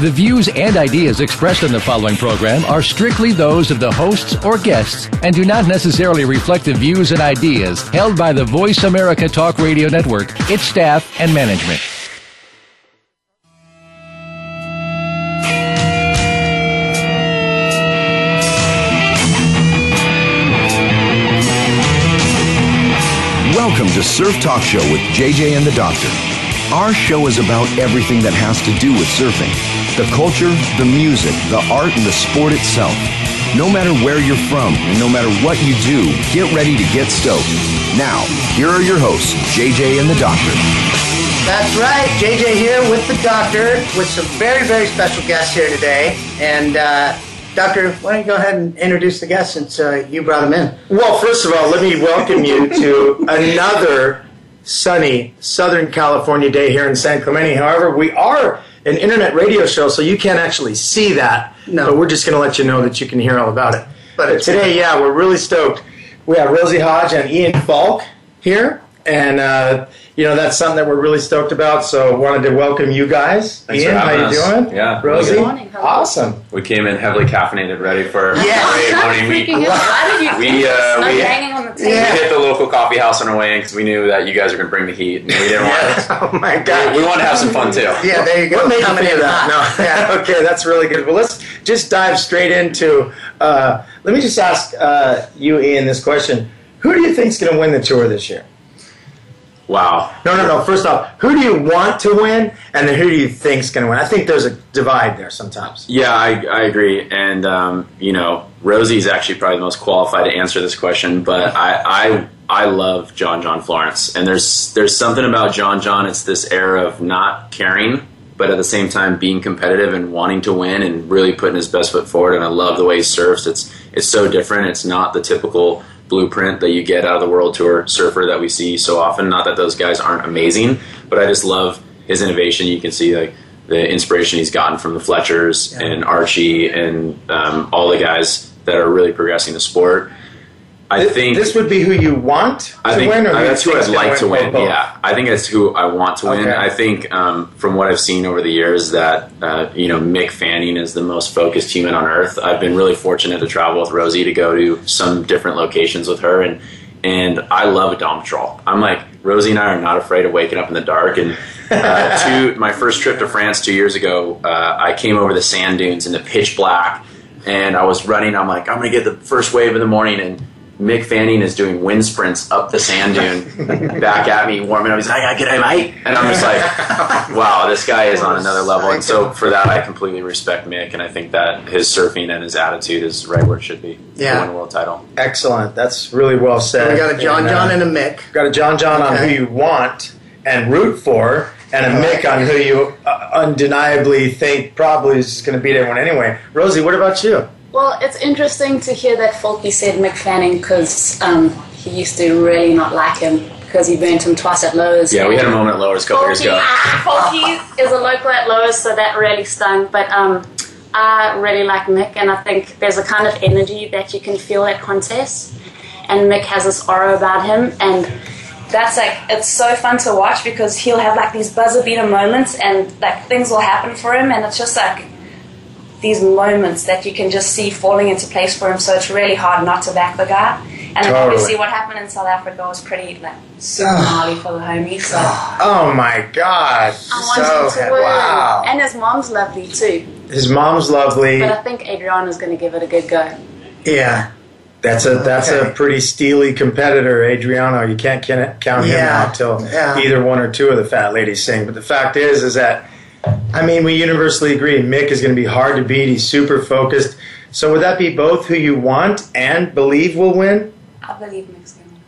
The views and ideas expressed in the following program are strictly those of the hosts or guests and do not necessarily reflect the views and ideas held by the Voice America Talk Radio Network, its staff, and management. Welcome to Surf Talk Show with JJ and the Doctor. Our show is about everything that has to do with surfing the culture, the music, the art, and the sport itself. No matter where you're from and no matter what you do, get ready to get stoked. Now, here are your hosts, JJ and the Doctor. That's right, JJ here with the Doctor with some very, very special guests here today. And, uh, Doctor, why don't you go ahead and introduce the guests since uh, you brought them in? Well, first of all, let me welcome you to another sunny Southern California day here in San Clemente. However, we are an internet radio show, so you can't actually see that. No. But we're just going to let you know that you can hear all about it. But But today, yeah, we're really stoked. We have Rosie Hodge and Ian Falk here. And, uh, you know, that's something that we're really stoked about. So wanted to welcome you guys. Thanks Ian, for how having you us. doing? Yeah, Rosie? good. morning, how are you? Awesome. We came in heavily caffeinated, ready for Yeah. great morning. We, Freaking out. Why did you we, think uh, we- snow hanging on the table? we hit the local coffee house on our way in because we knew that you guys were going to bring the heat, and we didn't want. Oh, my God. we wanted to have some fun too. Yeah, there you go. What made you Coming think of in that? No. Yeah. Okay, that's really good. Well, let's just dive straight into. Uh, let me just ask uh, you, Ian, this question: Who do you think's going to win the tour this year? Wow. No, no, no. First off, who do you want to win, and then who do you think's going to win? I think there's a divide there sometimes. Yeah, I, I agree, and um, you know, Rosie's actually probably the most qualified to answer this question. But I, I, I love John John Florence, and there's there's something about John John. It's this air of not caring, but at the same time being competitive and wanting to win and really putting his best foot forward. And I love the way he surfs. It's it's so different. It's not the typical blueprint that you get out of the World Tour surfer that we see so often. Not that those guys aren't amazing, but I just love his innovation. You can see like the inspiration he's gotten from the Fletchers Yeah. and Archie and um, all the guys that are really progressing the sport. I This- think this would be who you want to think win, or uh, that's who I'd like to win. both? Yeah, I think it's who I want to win. Okay. I think um, from what I've seen over the years that uh, you know Mick Fanning is the most focused human on earth. I've been really fortunate to travel with Rosie to go to some different locations with her, and and I love a dawn patrol. I'm like Rosie and I are not afraid of waking up in the dark. And uh, two, my first trip to France two years ago, uh, I came over the sand dunes in the pitch black, and I was running. I'm like, I'm gonna get the first wave in the morning, and Mick Fanning is doing wind sprints up the sand dune, back at me, warming up. He's like, I get it, mate. And I'm just like, wow, this guy is on another level. And so for that, I completely respect Mick, and I think that his surfing and his attitude is right where it should be Yeah. to win a world title. Excellent. That's really well said. We got a John And, uh, John and a Mick. got a John John on who you want and root for, and a Mick on who you uh, undeniably think probably is going to beat everyone anyway. Rosie, what about you? Well, it's interesting to hear that Falky said Mick Fanning because um, he used to really not like him because he burnt him twice at Lowers. Yeah, we had a moment at Lowers a couple years ago. Falky is a local at Lowers, so that really stung. But um, I really like Mick, and I think there's a kind of energy that you can feel at contests. And Mick has this aura about him, and that's like it's so fun to watch because he'll have like these buzzer beater moments, and like things will happen for him, and it's just like these moments that you can just see falling into place for him. So it's really hard not to back the guy. And then Totally. obviously, what happened in South Africa was pretty like gnarly for the homies. So. Oh my God! I so him to win. wow. And his mom's lovely too. His mom's lovely. But I think Adriano's going to give it a good go. Yeah. That's a that's Okay. a pretty steely competitor, Adriano. You can't can- count him Yeah. out till Yeah. either one or two of the fat ladies sing. But the fact is, is that I mean, we universally agree Mick is going to be hard to beat. He's super focused. So would that be both who you want and believe will win, I believe Mick's going to win.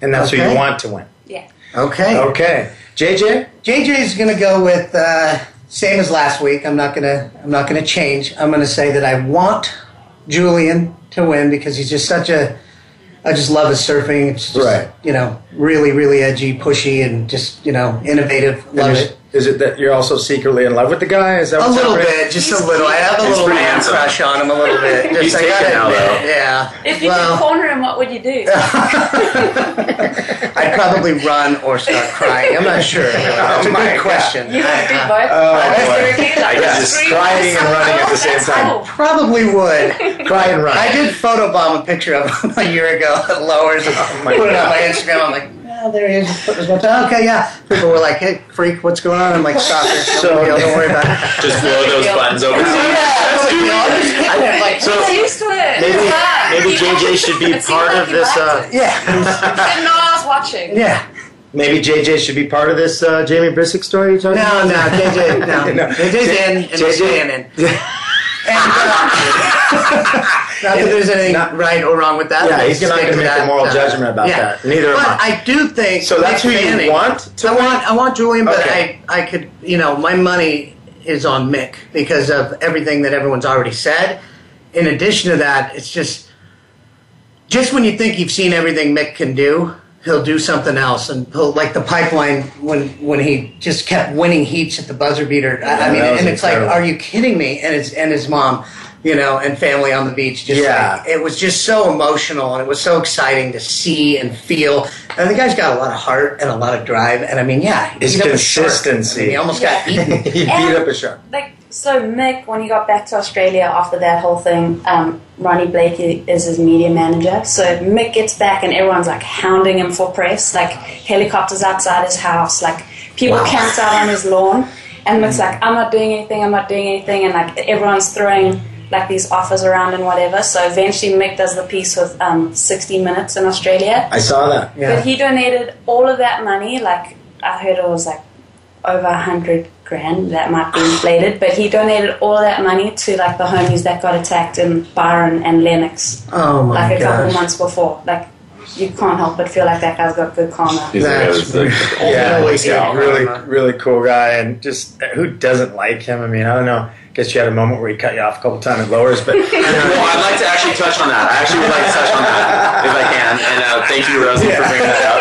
and that's who you want to win? Yeah. Okay. Okay, JJ. JJ is going to go with uh, same as last week. I'm not going to. I'm not going to change. I'm going to say that I want Julian to win because he's just such a I just love his surfing. It's just, Right. you know, really, really edgy, pushy, and just, you know, innovative. Love is, it. Is it that you're also secretly in love with the guy? Is that A little happening? bit, just a little. I have a He's little man handsome. crush on him a little bit. Just, He's I taken now, though. Yeah. If you well, could corner him, what would you do? I'd probably run or start crying. I'm not sure. Oh That's a Oh my good God. question. You would oh, do I- both. Oh, I just crying and running at the same time. Oh, Probably would. Cry and run. I did photobomb a picture of him a year ago at Lowers and Oh my put it on my Instagram. I'm like, oh, there he is. Just his. Okay, yeah. People were like, hey, freak, what's going on? I'm like, soccer. So- So, don't worry about it. Just blow those buttons over. Yeah, like, So used to it. maybe maybe JJ should be part of this. Uh, yeah, Didn't know I was watching. yeah. maybe JJ should be part of this uh, Jamie Brisick story. You're talking No, about? no, JJ, no. No. JJ's in and JJ staying in. And, uh, not that there's anything Not- right or wrong with that. Yeah, he's not gonna make a moral uh, judgment about yeah. that. Neither am but I. I do think So that's Mick who you want to I want I want Julian, but Okay. I I could you know my money is on Mick because of everything that everyone's already said. In addition to that, it's just just when you think you've seen everything Mick can do, he'll do something else, and he'll like the pipeline when when he just kept winning heats at the buzzer beater. I, I mean, that was and it's incredible. like, are you kidding me? And his and his mom. You know, and family on the beach. Just Yeah. like, it was just so emotional, and it was so exciting to see and feel. And the guy's got a lot of heart and a lot of drive. And I mean, yeah, he His beat up a shark. consistency. I mean, he almost got eaten. he beat And- up a shark. Like so, Mick, when he got back to Australia after that whole thing, um, Ronnie Blakey is his media manager. So Mick gets back, and everyone's like hounding him for press, like helicopters outside his house, like people camped out on his lawn, and Mick's like, "I'm not doing anything. I'm not doing anything," and like everyone's throwing like these offers around and whatever. So eventually, Mick does the piece with um, 60 Minutes in Australia. I saw that. Yeah. But he donated all of that money, like I heard it was like over a hundred grand, that might be inflated, but he donated all that money to like the homies that got attacked in Byron and Lennox Oh my like a couple months before. Like you can't help but feel like that guy's got good karma. He's like, That's it was Yeah, he's a really, really cool guy, and just who doesn't like him? I mean, I don't know. Guess you had a moment where he cut you off a couple times at lowers, but well, I'd like to actually touch on that. I actually would like to touch on that if I can. And uh, thank you, Rosie, for bringing that up.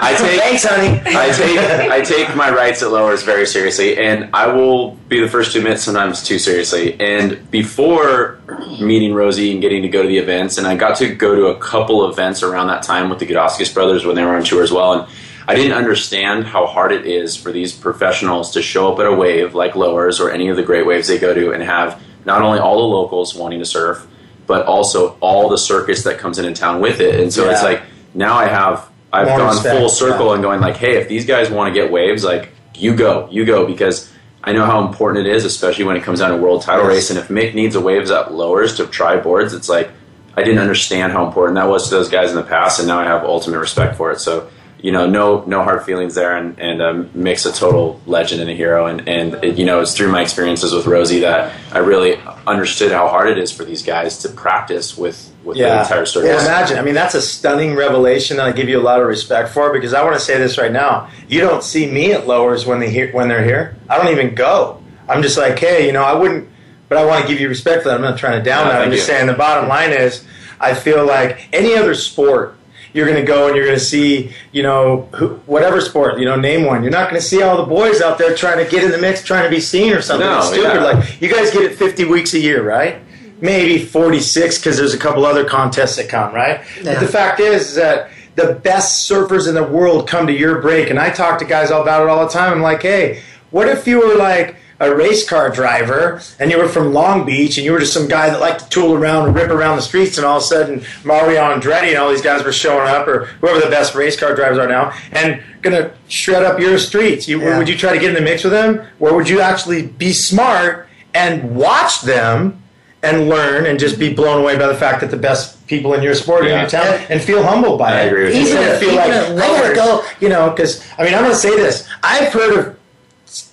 I take Thanks, honey. I take I take my rights at lowers very seriously, and I will be the first to admit sometimes too seriously. And before meeting Rosie and getting to go to the events, and I got to go to a couple events around that time with the Gudauskas brothers when they were on tour as well, and I didn't understand how hard it is for these professionals to show up at a wave like lowers or any of the great waves they go to and have not only all the locals wanting to surf, but also all the circus that comes into town with it. And so it's like now I have I've More gone respect, full circle yeah. and going like, hey, if these guys want to get waves, like you go, you go because I know how important it is, especially when it comes down to world title Yes. race. And if Mick needs a waves at lowers to try boards, it's like I didn't understand how important that was to those guys in the past, and now I have ultimate respect for it. So you know, no no hard feelings there, and and um, Mick's a total legend and a hero, and and it, you know, it's through my experiences with Rosie that I really understood how hard it is for these guys to practice with with the entire Well, circus. imagine. I mean, that's a stunning revelation that I give you a lot of respect for because I want to say this right now. You don't see me at lowers when they hear, when they're here. I don't even go. I'm just like, hey, you know, I wouldn't, but I want to give you respect for that. I'm not trying to down No, that. I'm just you. saying the bottom line is, I feel like any other sport. You're going to go and you're going to see, you know, who, whatever sport, you know, name one. You're not going to see all the boys out there trying to get in the mix, trying to be seen or something No, It's stupid. yeah. Like you guys get it 50 weeks a year, right? Maybe 46 because there's a couple other contests that come, right? Yeah. But the fact is that the best surfers in the world come to your break, and I talk to guys all about it all the time. I'm like, hey, what if you were like a race car driver and you were from Long Beach and you were just some guy that liked to tool around and rip around the streets, and all of a sudden Mario Andretti and all these guys were showing up, or whoever the best race car drivers are now, and gonna shred up your streets. You, Yeah. Would you try to get in the mix with them, or would you actually be smart and watch them? and learn and just be blown away by the fact that the best people in your sport are in your town and feel humbled by I it. agree with you. Instead of feel Even like, at oh, I gotta go, you know, because, I mean, I'm going to say this. I've heard of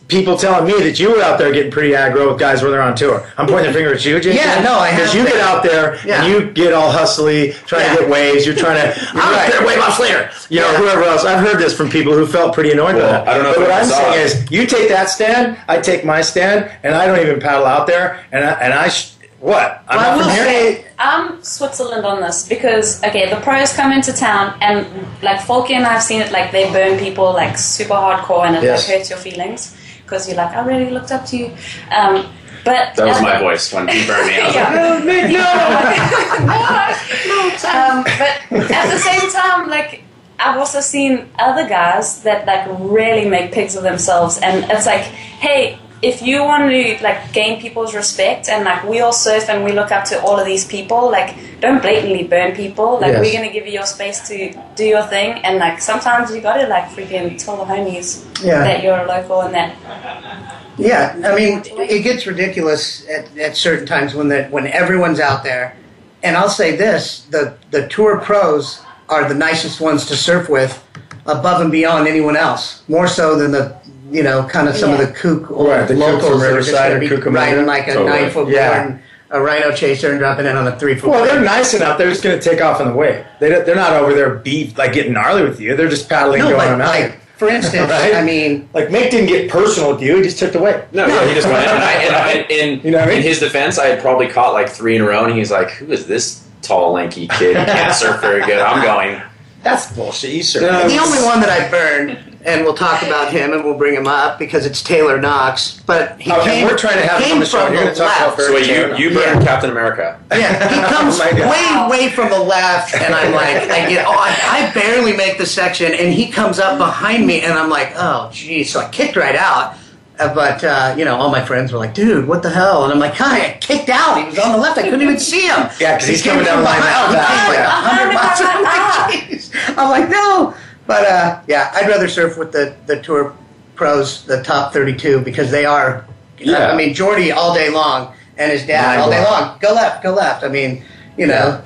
people telling me that you were out there getting pretty aggro with guys when they're on tour. I'm pointing the finger at you, Jason. Yeah, no, I Because you been. get out there Yeah. and you get all hustly, trying Yeah. to get waves. You're trying to, I'm right. going to wave off Slater. You know, Yeah. whoever else. I've heard this from people who felt pretty annoyed by Well, that. I don't know But what I I'm saying it. is, you take that stand, I take my stand, and I don't even paddle out there, and I, and I sh- What? I'm Well, I will from here. say, I'm Switzerland on this because okay, the pros come into town and like Falky and I've seen it like they burn people like super hardcore and it Yes. like hurts your feelings because you're like I really looked up to you. Um, but That was at my voice when he burned me. I was like, Yeah. um, but at the same time, like I've also seen other guys that like really make pigs of themselves, and it's like, hey, if you want to like gain people's respect, and like we all surf and we look up to all of these people, like don't blatantly burn people. Like Yes. we're gonna give you your space to do your thing, and like sometimes you gotta like freaking tell the homies Yeah. that you're a local and that Yeah, I mean, it gets ridiculous at, at certain times when the, when everyone's out there. And I'll say this: the the tour pros are the nicest ones to surf with, above and beyond anyone else. More so than the you know kind of some of the kook or Right, the kook locals from that are just Riverside going or to be Cucamonga. riding like a Totally. nine foot Yeah. board, a rhino chaser, and dropping in on a three foot. Well, they're nice enough. They're just going to take off on the wave. They they're not over there beef like getting gnarly with you. They're just paddling no, going but on out. like for instance, Right? I mean, Like Mick didn't get personal with you. He just took the wave. No, yeah, he just went. And, I, and, I, and You know what I mean? in his defense, I had probably caught like three in a row, and he's like, "Who is this tall, lanky kid? He can't surf very good." I'm going. That's bullshit. You surf. No. The only one that I burned, and we'll talk about him and we'll bring him up because it's Taylor Knox. But he Okay, came, we're trying to have him on the show. from You're the going to talk about left. Barry So wait, you Taylor. you burned Captain America. Yeah, he comes Oh way, way from the left, and I'm like, I get, oh, I, I barely make the section, and he comes up behind me, and I'm like, oh, geez. So I kicked right out. Uh, but uh, you know, all my friends were like, "Dude, what the hell?" And I'm like, "Hi, I kicked out. He was on the left. I couldn't even see him." yeah, because he's He coming down from the line behind. like He like hundred miles. I'm like, "Jeez." I'm like, "No." But uh, yeah, I'd rather surf with the the tour pros, the top 32, because they are. Yeah. I mean, Jordy all day long, and his dad all day long. Go left, go left. I mean, you know.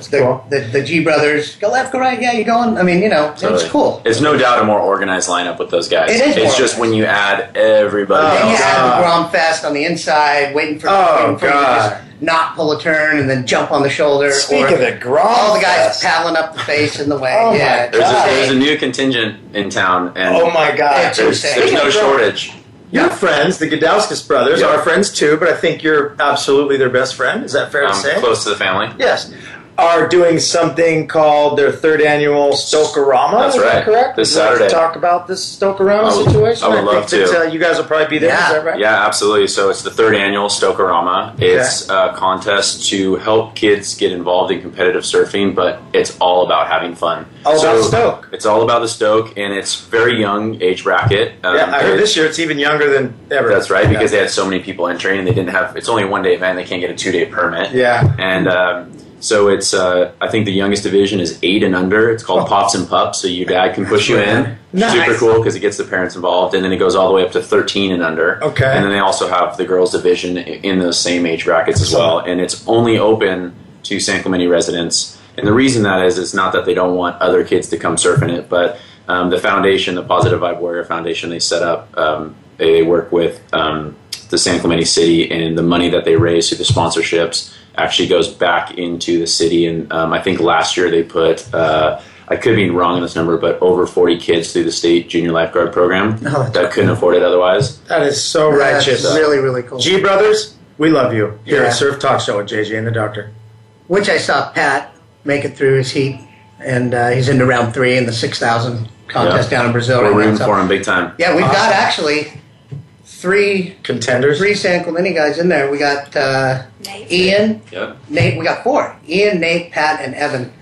That's The, cool. the, the G brothers, go left, go right, yeah, you're going? I mean, you know, Totally. it's cool. It's no doubt a more organized lineup with those guys. It is more It's just when you add everybody Oh, Then you else. had God. the Grom Fest on the inside, waiting for, Oh, waiting for you God. just not pull a turn and then jump on the shoulder. Speak or of the Grom all the guys Fest. paddling up the face in the way. Oh, my yeah, There's a, there's a new contingent in town, and Oh my God. It's there's, insane. there's no shortage. Your friends, the Gudauskas brothers, Yeah. are friends too, but I think you're absolutely their best friend. Is that fair to I'm say? close to the family. Yes. Are doing something called their third annual Stokerama. That's is that right. correct? This Would like Saturday. talk about this Stokerama I would- situation. I would love think to. Uh, you guys will probably be there. Yeah. right? Yeah, absolutely. So it's the third annual Stokerama. It's a contest to help kids get involved in competitive surfing, but it's all about having fun. All so about Stoke. It's all about the Stoke, and it's very young age bracket. Um, Yeah, I heard this year it's even younger than ever. That's right, because yeah. they had so many people entering, and they didn't have. It's only a one day event; they can't get a two day permit. Yeah. and um, so it's. Uh, I think the youngest division is eight and under. It's called Pops and Pups, so your dad can push you in. Nice. Super cool because it gets the parents involved, and then it goes all the way up to thirteen and under. Okay. and then they also have the girls division in those same age brackets as well, and it's only open to San Clemente residents. And the reason that is, it's not that they don't want other kids to come surfing it, but um, the foundation, the Positive Vibe Warrior Foundation, they set up. Um, they, they work with um, the San Clemente City, and the money that they raise through the sponsorships actually goes back into the city. And um, I think last year they put. Uh, I could be wrong on this number, but over 40 kids through the state junior lifeguard program Oh, that's that couldn't afford it otherwise. That is so That's righteous. really, really cool. G Brothers, we love you. Here Yeah. at Surf Talk Show with JJ and the Doctor. Which I saw Pat make it through his heat, and uh, he's into round three in the 6,000 contest Yeah. down in Brazil. We're right rooting for him big time. Yeah, we've got actually three Contenders. three San Clemente guys in there. We got uh, Nate. Ian, Yep. Nate. We got four: Ian, Nate, Pat, and Evan.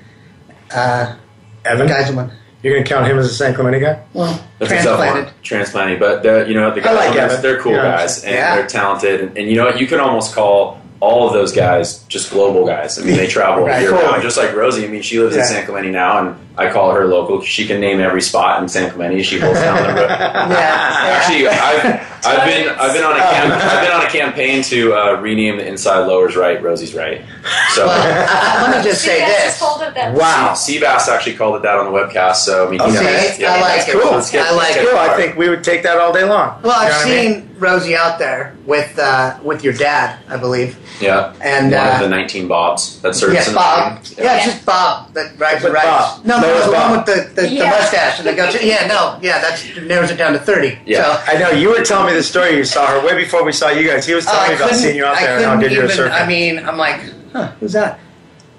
Uh, Evan, guys won. you're going to count him as a San Clemente guy? Well, That's a tough transplanted. one. Transplanting, but the, you know the I guys, like on this, Evan. they're cool Yeah. guys and Yeah. they're talented, and, and you know what? You can almost call all of those guys just global guys. I mean, they travel Right. year round, just like Rosie. I mean, she lives Yeah. in San Clemente now, and I call her local. She can name every spot in San Clemente. She holds down the road. Yeah, Actually, I've, I've been I've been on a cam- I've been on a campaign to uh, rename the inside lowers right, Rosie's right. So. Well, I- I- let me just say this. just hold it Wow. Seabass actually called it that on the webcast, so I mean, he Okay. knows. See, I like it. Cool. Let's get- I like let's it. Cool. I think we would take that all day long. Well, You I've know what I mean? seen Rosie out there with uh, with your dad, I believe. Yeah, And, one uh, of the 19 Bobs that serves Yes, in Bob. the Yeah, Yeah. just Bob that rides the But rides. Bob. No, No Noah's the one with the, the, Yeah. the mustache. And the goes, yeah, no, yeah, that narrows it down to 30. Yeah. So, I know you were telling me the story. You saw her way before we saw you guys. He was Oh, telling I me about seeing you out there and how couldn't good you were even- surfing. I mean, I'm like, huh, who's that?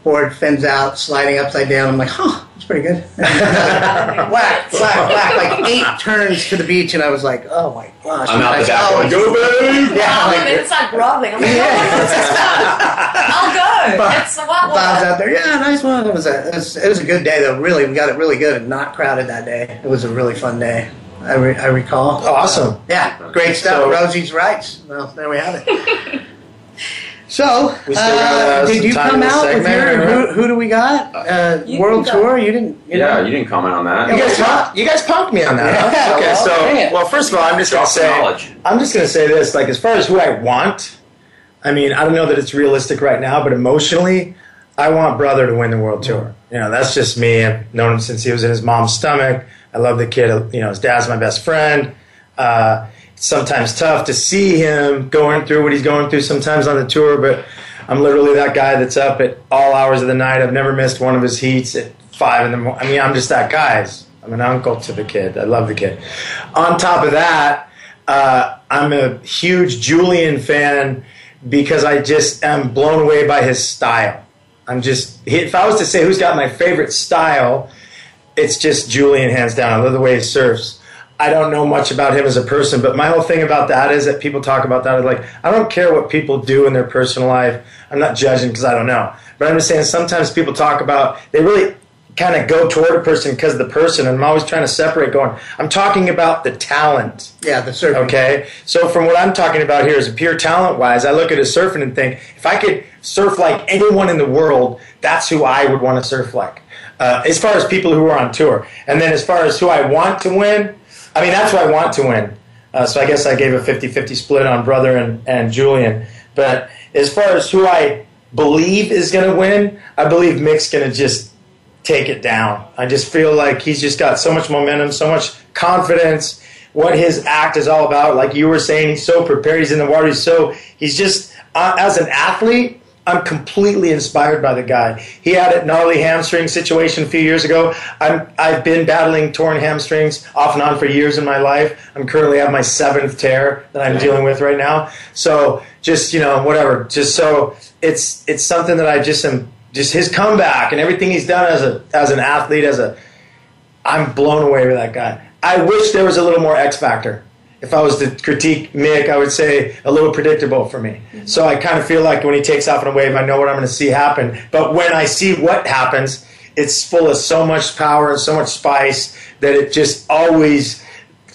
Board fins out, sliding upside down. I'm like, huh, that's pretty good. whack, whack, whack, like eight turns to the beach, and I was like, oh my gosh. I'm out the back oh, go babe! Yeah, Oh, like, and then it's like groveling. I'm like, oh, I'll go. Bob- It's a what Bob's out there. Yeah, nice one. It was a it was, it was a good day though. Really, we got it really good and not crowded that day. It was a really fun day. I, re- I recall. awesome. Yeah, great stuff. So- Rosie's rights. Well, there we have it. So, We still got, uh, uh, did you time come in this out with your who, who do we got? Uh, You world go. tour? You didn't? You Yeah, didn't- you didn't comment on that. You guys, punk, you guys punked me on that. huh? Yeah, okay, well, so dang well, first of all, I'm just gonna say, knowledge. I'm just gonna say this. Like, as far as who I want, I mean, I don't know that it's realistic right now, but emotionally, I want brother to win the world tour. You know, that's just me. I've known him since he was in his mom's stomach. I love the kid. You know, his dad's my best friend. Uh, it's sometimes tough to see him going through what he's going through sometimes on the tour, but I'm literally that guy that's up at all hours of the night. I've never missed one of his heats at five in the morning. I mean, I'm just that guy. I'm an uncle to the kid. I love the kid. On top of that, uh, I'm a huge Julian fan because I just am blown away by his style. I'm just, if I was to say who's got my favorite style, it's just Julian hands down. I love the way he surfs. I don't know much about him as a person, but my whole thing about that is that people talk about that. Like, I don't care what people do in their personal life. I'm not judging because I don't know. But I'm just saying sometimes people talk about, they really kind of go toward a person because of the person. And I'm always trying to separate going, I'm talking about the talent. Yeah, the surfing. Okay, so from what I'm talking about here is pure talent wise, I look at his surfing and think if I could surf like anyone in the world, that's who I would want to surf like. Uh, as far as people who are on tour, and then as far as who I want to win, I mean that's who I want to win. Uh, so I guess I gave a 50-50 split on brother and, and Julian. But as far as who I believe is going to win, I believe Mick's going to just take it down. I just feel like he's just got so much momentum, so much confidence. What his act is all about, like you were saying, he's so prepared. He's in the water. He's so he's just uh, as an athlete. I'm completely inspired by the guy. He had a gnarly hamstring situation a few years ago. I'm, I've been battling torn hamstrings off and on for years in my life. I'm currently at my seventh tear that I'm dealing with right now. So just you know whatever. Just so it's it's something that I just am just his comeback and everything he's done as a as an athlete as a I'm blown away with that guy. I wish there was a little more X factor. If I was to critique Mick, I would say a little predictable for me. Mm-hmm. So I kind of feel like when he takes off on a wave, I know what I'm going to see happen. But when I see what happens, it's full of so much power and so much spice that it just always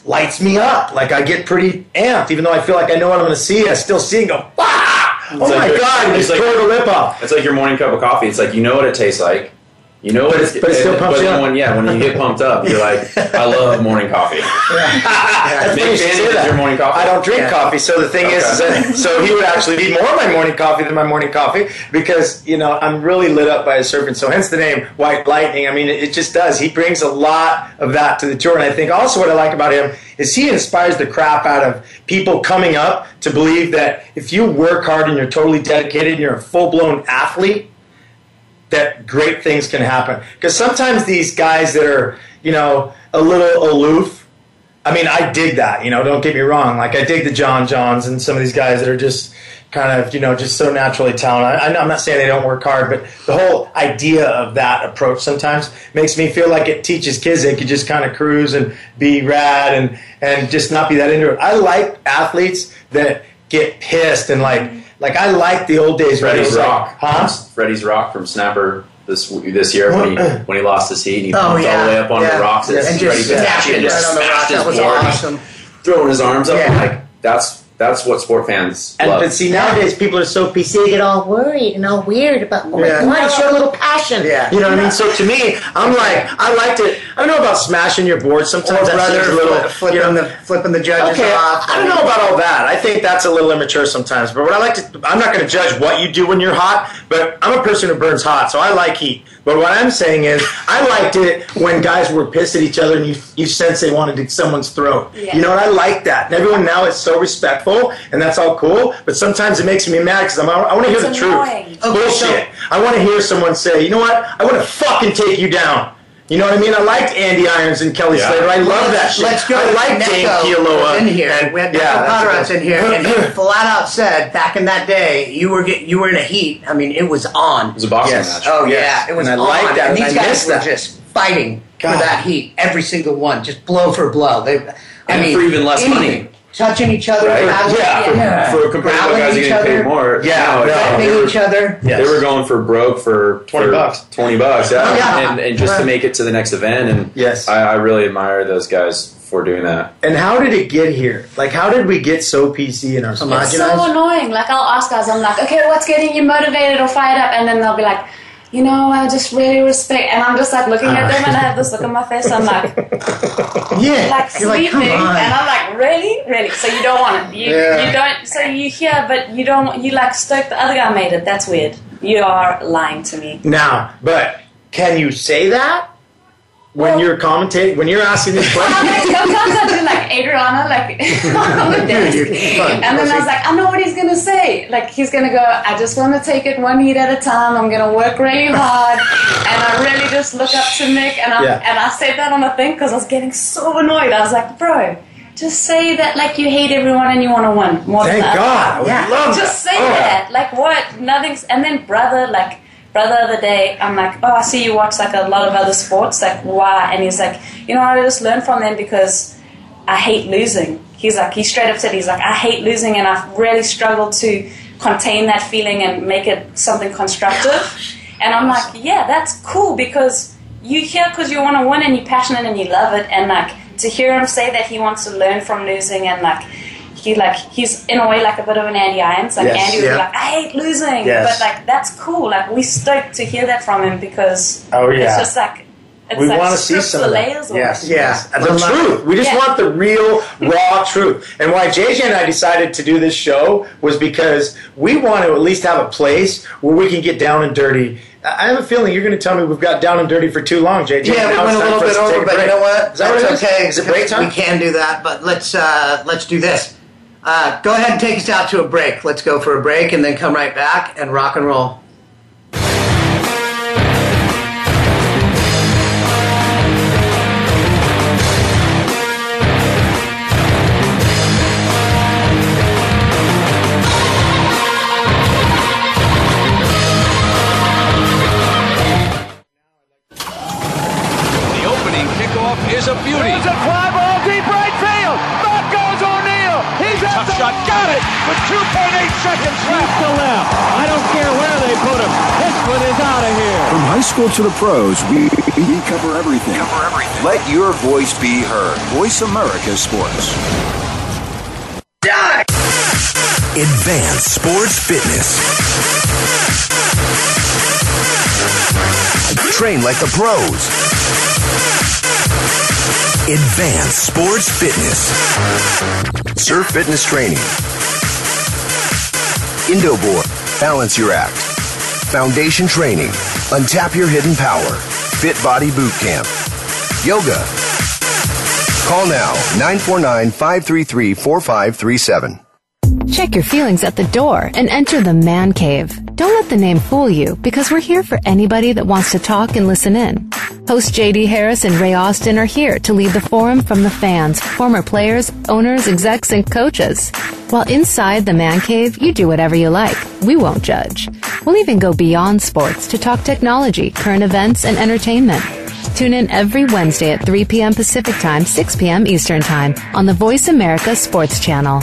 lights me up. Like I get pretty amped, even though I feel like I know what I'm going to see. I still see and go, wow! Oh like my you're- God! He it's just like- tore the lip off. It's like your morning cup of coffee. It's like you know what it tastes like. You know, what it's- but it still pumps but you up. When, yeah, when you get pumped up, you're like, I love morning coffee. That's Mick funny you should Fanning say is that. your morning coffee? I don't drink Yeah. coffee, so the thing is, is that, so he would actually need more of my morning coffee than my morning coffee because you know I'm really lit up by his surfing. So hence the name White Lightning. I mean, it, it just does. He brings a lot of that to the tour, and I think also what I like about him is he inspires the crap out of people coming up to believe that if you work hard and you're totally dedicated and you're a full blown athlete that great things can happen. Because sometimes these guys that are, you know, a little aloof, I mean, I dig that, you know, don't get me wrong. Like, I dig the John Johns and some of these guys that are just kind of, you know, just so naturally talented. I, I'm not saying they don't work hard, but the whole idea of that approach sometimes makes me feel like it teaches kids they could just kind of cruise and be rad and, and just not be that into it. I like athletes that get pissed and like, like I like the old days. where Freddie's was like, Rock. huh? Freddie's Rock from Snapper this this year when he when he lost his heat and he Oh, pumped all the way up on yeah. the rocks and, And Freddie just snapped Pataki and just right rock. smashed That was his board, awesome. throwing his arms up. Yeah. Like that's that's what sport fans And love. but see nowadays people are so PC they get all worried and all weird about oh my Yeah. god, show a little passion. Yeah. You know what I mean? So to me, I'm like I like to I don't know about smashing your board. Sometimes that brother a little flipping you know, the flipping the judges Okay, off. I don't know about all that. I think that's a little immature sometimes. But what I like to, I'm not going to judge what you do when you're hot, but I'm a person who burns hot, so I like heat. But what I'm saying is, I liked it when guys were pissed at each other and you, you sense they wanted to someone's throat. Yeah. You know what? I like that. And everyone now is so respectful, and that's all cool. But sometimes it makes me mad because I want to hear the annoying. truth. Bullshit. I want to hear someone say, you know what? I want to fucking take you down. You know what I mean? I liked Andy Irons and Kelly Yeah. Slater. I love that Let's- shit. Let's go. I like Dave Kealoha. in here. and- we had yeah, yeah, that's Conrad's good. in here, and he flat out said back in that day, you were get, you were in a heat. I mean, it was on. It was a boxing Yes. match. Oh Yes. yeah, it was And I on. like that, And and these I guys miss were that. just fighting God. for that heat, every single one, just blow for blow. They, I And mean, for even less anything. money. Touching each other, Right? grabbing- Yeah. For compared to Growling guys are each getting paid other. more. Yeah, no, no. they were- each other. Yes. They were going for broke for 20 for bucks. Twenty bucks, yeah, yeah. And, and just to make it to the next event. And Yes. I, I really admire those guys for doing that. And how did it get here? Like, how did we get so PC in our sport? It's so annoying. Like I'll ask guys, I'm like, okay, what's getting you motivated or fired up? And then they'll be like, you know, I just really respect. And I'm just like looking at them, and I have this look on my face. I'm like, Yeah, like you're like, sleeping, and I'm like, really, really. So you don't want it. You, Yeah. you don't. So you hear, but you don't. You like stoke the other guy made it. That's weird. You are lying to me. Now, but can you say that when you're commentating, when you're asking these questions? sometimes I do like Adriano, like on the desk. And then I was like, I know what he's gonna say. Like he's gonna go, I just want to take it one heat at a time. I'm gonna work really hard, and I really just look up to Nick. And I Yeah. and I said that on the thing because I was getting so annoyed. I was like, bro, just say that like you hate everyone and you want to win more Thank than God. I guy. love Just that. say Oh. that. Like what? Nothing's. And then brother, like brother, the other day, I'm like, oh, I see you watch like a lot of other sports. Like why? And he's like, you know, I just learn from them because I hate losing. He's like, he straight up said, he's like, I hate losing, and I've really struggled to contain that feeling and make it something constructive. And I'm like, yeah, that's cool because you here because you want to win and you're passionate and you love it. And like to hear him say that he wants to learn from losing and like he like he's in a way like a bit of an Andy Irons. Like Yes, Andy would yeah. be like, I hate losing, Yes. but like that's cool. Like we stoked to hear that from him because Oh, yeah. it's just like it's We like wanna see strips some the of that. layers off. Yes, Yeah. yes. The I'm not- truth. We just Yeah. want the real, raw truth. And why JJ and I decided to do this show was because we want to at least have a place where we can get down and dirty. I I have a feeling you're going to tell me we've got down and dirty for too long, JJ. Yeah, we went a little bit over, a but you know what? Is that what it That's is? okay. Is it break time? We can do that, but let's uh, let's do this. Uh, go ahead and take us out to a break. Let's go for a break and then come right back and rock and roll. School to the pros, we, we cover everything. Cover everything. Let your voice be heard. Voice America Sports. Advanced Sports Fitness. Train like the pros. Advanced Sports Fitness. Surf Fitness Training. Indoboard. Balance Your Act. Foundation Training. Untap Your Hidden Power. Fit Body Boot Camp. Yoga. Call now 949 533 4537. Check your feelings at the door and enter the man cave. Don't let the name fool you because we're here for anybody that wants to talk and listen in. Host JD Harris and Ray Austin are here to lead the forum from the fans, former players, owners, execs, and coaches. While inside the man cave, you do whatever you like. We won't judge. We'll even go beyond sports to talk technology, current events, and entertainment. Tune in every Wednesday at 3 p.m. Pacific Time, 6 p.m. Eastern Time on the Voice America Sports Channel.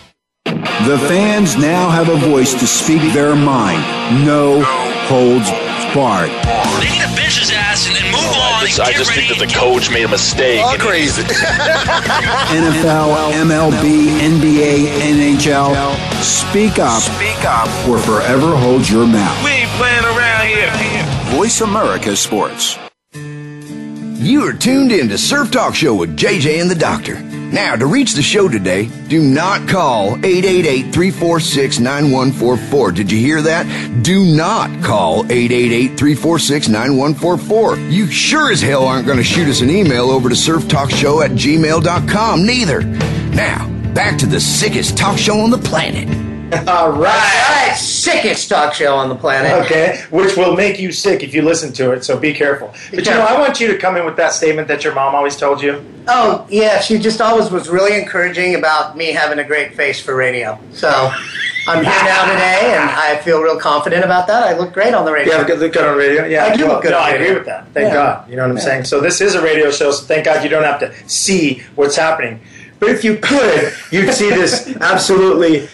The fans now have a voice to speak their mind. No holds barred. They need to bench his ass and, and move on. I just, I just think that the coach made a mistake. All crazy. NFL, MLB, NBA, NHL. Speak up. Speak up. Or forever hold your mouth. We ain't playing around here. Voice America Sports. You are tuned in to Surf Talk Show with JJ and the Doctor. Now, to reach the show today, do not call 888-346-9144. Did you hear that? Do not call 888-346-9144. You sure as hell aren't going to shoot us an email over to surftalkshow at gmail.com neither. Now, back to the sickest talk show on the planet. All right. All right, sickest talk show on the planet. Okay, which will make you sick if you listen to it, so be careful. But you know, I want you to come in with that statement that your mom always told you. Oh, yeah, she just always was really encouraging about me having a great face for radio. So I'm here now today, and I feel real confident about that. I look great on the radio. You have a good look good on radio. Yeah, I do well, look good No, I agree with that. Thank Yeah. God. You know what I'm Yeah. saying? So this is a radio show, so thank God you don't have to see what's happening. But if you could, you'd see this absolutely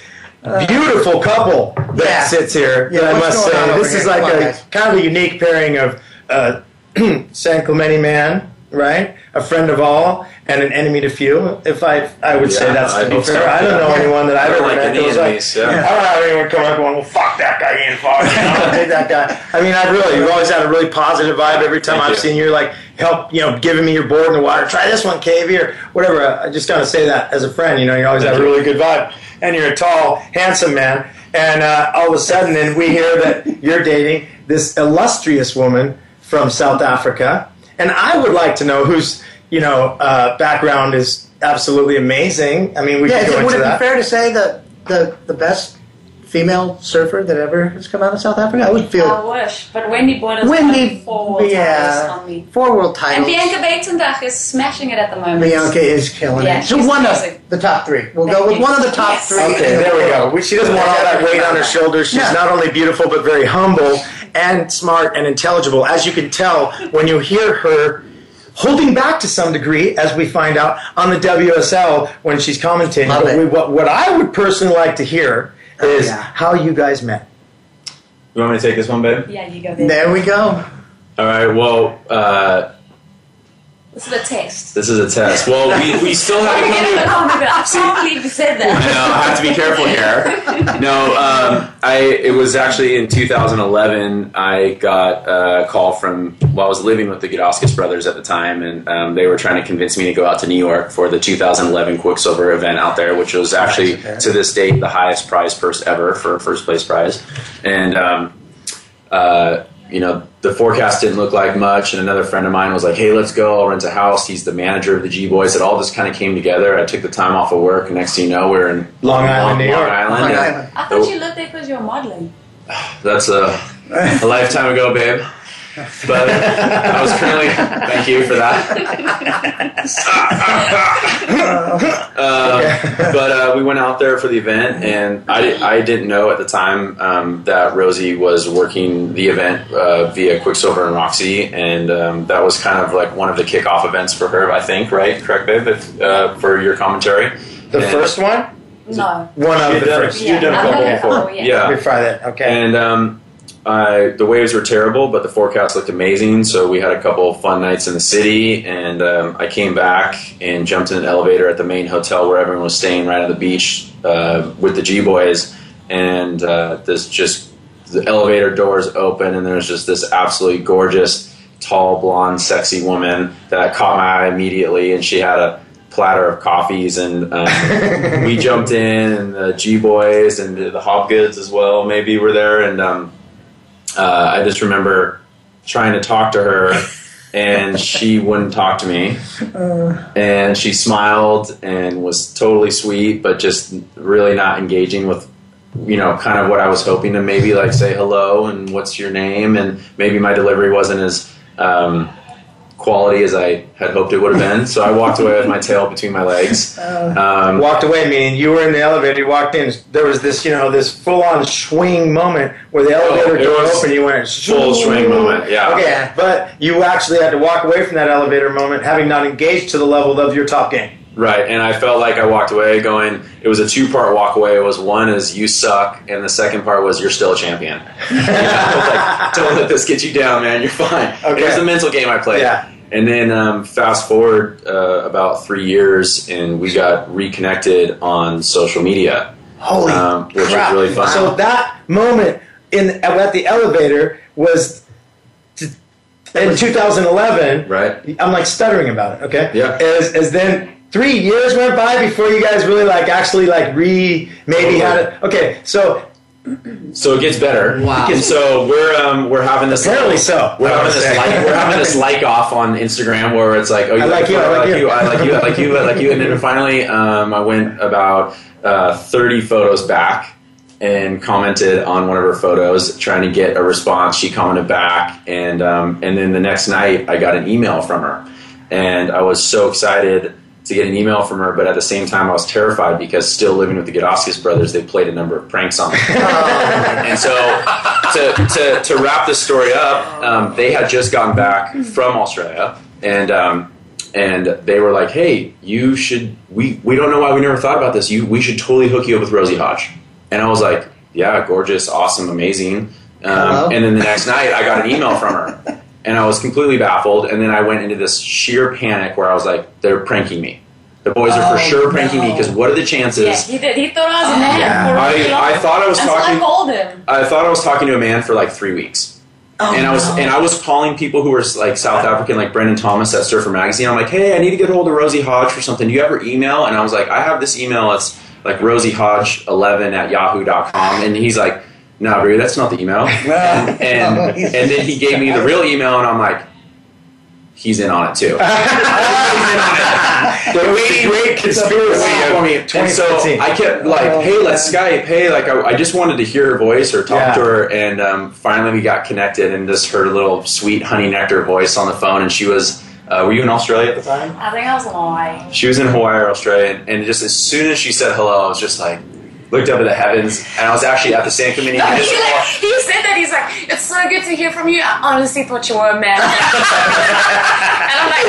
beautiful couple that Yeah. sits here. Yeah, that I must say, this here? is like on, a guys. kind of a unique pairing of uh, San Clemente man, right? A friend of all and an enemy to few. If I, I would say Yeah, that's I to be hope so. fair. I don't know Yeah. anyone that I I've ever like met any that was like, enemies, yeah. I don't have anyone come up going, well, fuck that guy, Ian Falk. You know, I hate that guy. I mean, I really, you've always had a really positive vibe every time Thank I've you. seen you, like, help, you know, giving me your board in the water. Try this one, KV, or whatever. I just got to say that as a friend, you know, you always Thank have a really good vibe. And you're a tall, handsome man. And uh, all of a sudden, then we hear that you're dating this illustrious woman from South Africa. And I would like to know whose, you know, uh, background is absolutely amazing. I mean, we yeah, could go it, would into it that. be fair to say that the the best female surfer that ever has come out of South Africa? I would feel I wish, but Wendy Botha Wendy, four world yeah, titles on me. four world titles. And titles. Bianca Buitendag is smashing it at the moment. Bianca is killing Yeah, it. So she's one amazing. of the top three. We'll go with you. one of the top Yes. three. Okay, there we go. She doesn't want all that weight on her shoulders. She's Yeah. not only beautiful, but very humble and smart and intelligible, as you can tell when you hear her holding back to some degree, as we find out on the WSL when she's commentating. Love but it. we, what, what I would personally like to hear is yeah. how you guys met. You want me to take this one, babe? Yeah, you go there. There we go. All right. Well, uh, This is a test. this is a test. Well, we, we still haven't come to. Oh my god, I can't believe you said I know. I have to be careful here. No, um, I. It was actually in 2011. I got a call from. Well, I was living with the Gudauskas brothers at the time, and um, they were trying to convince me to go out to New York for the 2011 Quiksilver event out there, which was actually okay. to this date the highest prize purse ever for a first place prize, and. Um, uh, you know, the forecast didn't look like much, and another friend of mine was like, "Hey, let's go. I'll rent a house." He's the manager of the G Boys. It all just kind of came together. I took the time off of work, and next thing you know, we're in Long Island, New York. Long Island. Long Island. I thought oh. you lived there because you're modeling. That's a, a lifetime ago, babe. But I was currently. Thank you for that. Uh, but uh, we went out there for the event, and I, I didn't know at the time um, that Rosie was working the event uh, via Quiksilver and Roxy, and um, that was kind of like one of the kickoff events for her, I think, right? Correct, babe? If, uh, for your commentary. The And- first one? No. One of the done- first. you've done a couple I've done a before. couple, yeah. yeah. Before that, okay. And um, I, the waves were terrible, but the forecast looked amazing. So we had a couple of fun nights in the city, and um, I came back and jumped in an elevator at the main hotel where everyone was staying right on the beach uh, with the G Boys, and uh, this just the elevator doors open, and there's just this absolutely gorgeous, tall, blonde, sexy woman that caught my eye immediately, and she had a platter of coffees. And um, we jumped in and the G Boys and the Hobgoods as well maybe were there. And um, uh, I just remember trying to talk to her and she wouldn't talk to me. And she smiled and was totally sweet but just really not engaging with you know kind of what I was hoping to maybe like say hello and what's your name and maybe my delivery wasn't as um, quality as I had hoped it would have been so I walked away with my tail between my legs um, walked away, meaning you were in the elevator, you walked in, there was this, you know, this full on swing moment where the elevator Oh, door was opened, you went full swing moment, yeah. Okay, but you actually had to walk away from that elevator moment having not engaged to the level of your top game. Right, and I felt like I walked away going. It was a two-part walk away. It was one is you suck, and the second part was you're still a champion. You know, like, don't let this get you down, man. You're fine. Okay. It was a mental game I played. Yeah. And then um, fast forward uh, about three years, and we got reconnected on social media. Holy um, which crap. was really fun. So that moment in at the elevator was t- in 2011. Right. I'm like stuttering about it. Okay. Yeah. As, as then three years went by before you guys really like actually like re maybe had it. Okay. So So it gets better. Wow. And so we're um, we're having this. Apparently so. We're having this like we're having this like off on Instagram where it's like, oh, you I like you, I like you. I like you, I like you, I like you, and then finally, um, I went about uh, thirty photos back and commented on one of her photos, trying to get a response. She commented back, and um, and then the next night, I got an email from her, and I was so excited to get an email from her, but at the same time, I was terrified because still living with the Gudauskas brothers, they played a number of pranks on me. and so, to, to, to wrap this story up, um, they had just gotten back from Australia, and um, and they were like, "Hey, you should. We we don't know why we never thought about this. You we should totally hook you up with Rosie Hodge." And I was like, "Yeah, gorgeous, awesome, amazing." Um, and then the next night, I got an email from her, and I was completely baffled. And then I went into this sheer panic where I was like, "They're pranking me." The boys are for Oh, sure pranking me because what are the chances? Yeah, he did. He thought I was a man. Yeah. for really long. I- I thought I was Until talking- I called him. I thought I was talking to a man for like three weeks. Oh, and I was no. and I was calling people who were like South African, like Brendan Thomas at Surfer Magazine. I'm like, hey, I need to get a hold of Rosie Hodge for something. Do you ever email? And I was like, I have this email. It's like Rosie Hodge 11 at yahoo.com. And he's like, no, bro, that's not the email. And, and, and then he gave me the real email, and I'm like, he's in on it too. the great, great conspiracy for me. of And so I kept like, hey, let's Skype. Hey, like I, I just wanted to hear her voice or talk Yeah. to her, and um, finally we got connected and just heard a little sweet honey nectar voice on the phone. And she was, uh, were you in Australia at the time? I think I was in Hawaii. She was in Hawaii or Australia, and just as soon as she said hello, I was just like, looked up at the heavens, and I was actually at the San Clemente No, he, like, he said that. He's like, it's so good to hear from you. I honestly thought you were a man. and I'm like,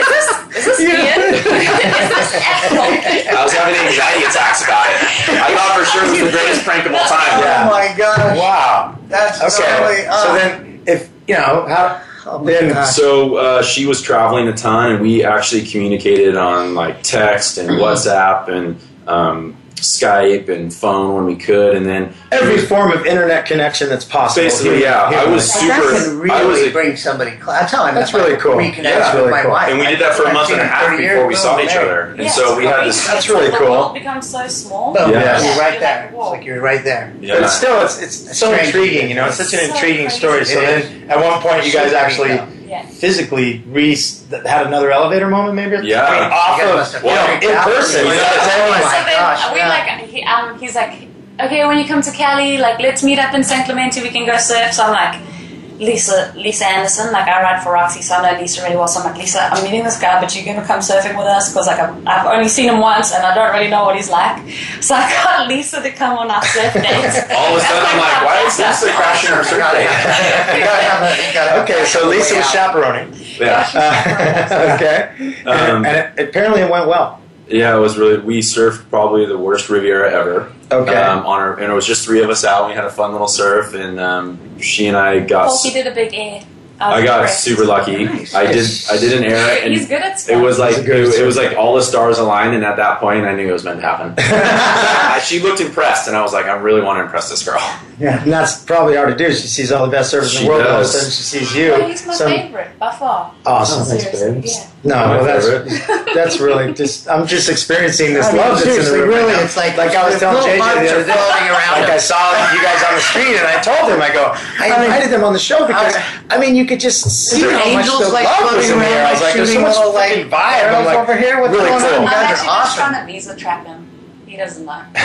is this, is this Ian? is this Ethel? I was having anxiety attacks about it. I thought for sure it was the greatest prank of all time. Oh my god! Wow. That's Okay. totally. So oh. then, if you know how, Oh then. So uh, she was traveling a ton, and we actually communicated on like text and WhatsApp and um, Skype and phone when we could, and then every form of internet connection that's possible. Basically, Here- yeah, here I was super- that can really I was a- bring somebody. Cl- that's how I met That's my- really cool. Reconnect Yeah, that's with really my cool. wife. and we did that for a I've month and a half before years, we saw each there. other, and Yeah, so we had this. That's really cool. The world becomes so small. Boom. Yeah. You're You're right there. like, It's like you're right there. Yeah. But still, it's it's so intriguing. You know, it's such an intriguing story. So then, at one point, you guys actually crazy, Yeah. physically re had another elevator moment, maybe. Yeah. I mean, off of must have you know, freaked in person. You know Oh my so then gosh, we yeah. like he, um, he's like, okay, when you come to Cali, like let's meet up in San Clemente. We can go surf. So I'm like, Lisa, Lisa Andersen. Like I ride for Roxy, so I know Lisa really well. So I'm like, Lisa, I'm meeting this guy, but you're gonna come surfing with us because like I've, I've only seen him once and I don't really know what he's like. So I got Lisa to come on our surf dates. All of a sudden, I'm like, why is Lisa crashing our surf date? You gotta have a- you gotta have Okay, so Lisa was chaperoning. Yeah. Uh, okay, Um, and, and it, apparently it went well. Yeah, it was really. We surfed probably the worst Riviera ever. Okay. Um, on our, and it was just three of us out. We had a fun little surf, and um, she and I got. Falky did a big air. I got impressed. super lucky. Nice. I did. I did an air, and He's good at it was like it, good it was like all the stars aligned, and at that point, I knew it was meant to happen. she looked impressed, and I was like, I really want to impress this girl. Yeah, and that's probably hard to do. She sees all the best surfers in the world, and all of a sudden she sees you. Yeah, he's my Some- favorite by far. Awesome. Seriously, yeah. No, well, that's that's really just. I'm just experiencing this I mean, love that's in the seriously, room. right really, now. it's like like I was telling JJ the other day. floating around Like I saw you guys on the street, and I told him, I go, I invited them on the show because I mean, you could just see there how much the like, love was in the air. I was like, there's so much little, like, vibe. I'm like, over here? What's really going on? cool. You I'm guys are actually just awesome. trying to visa trap him. He doesn't know.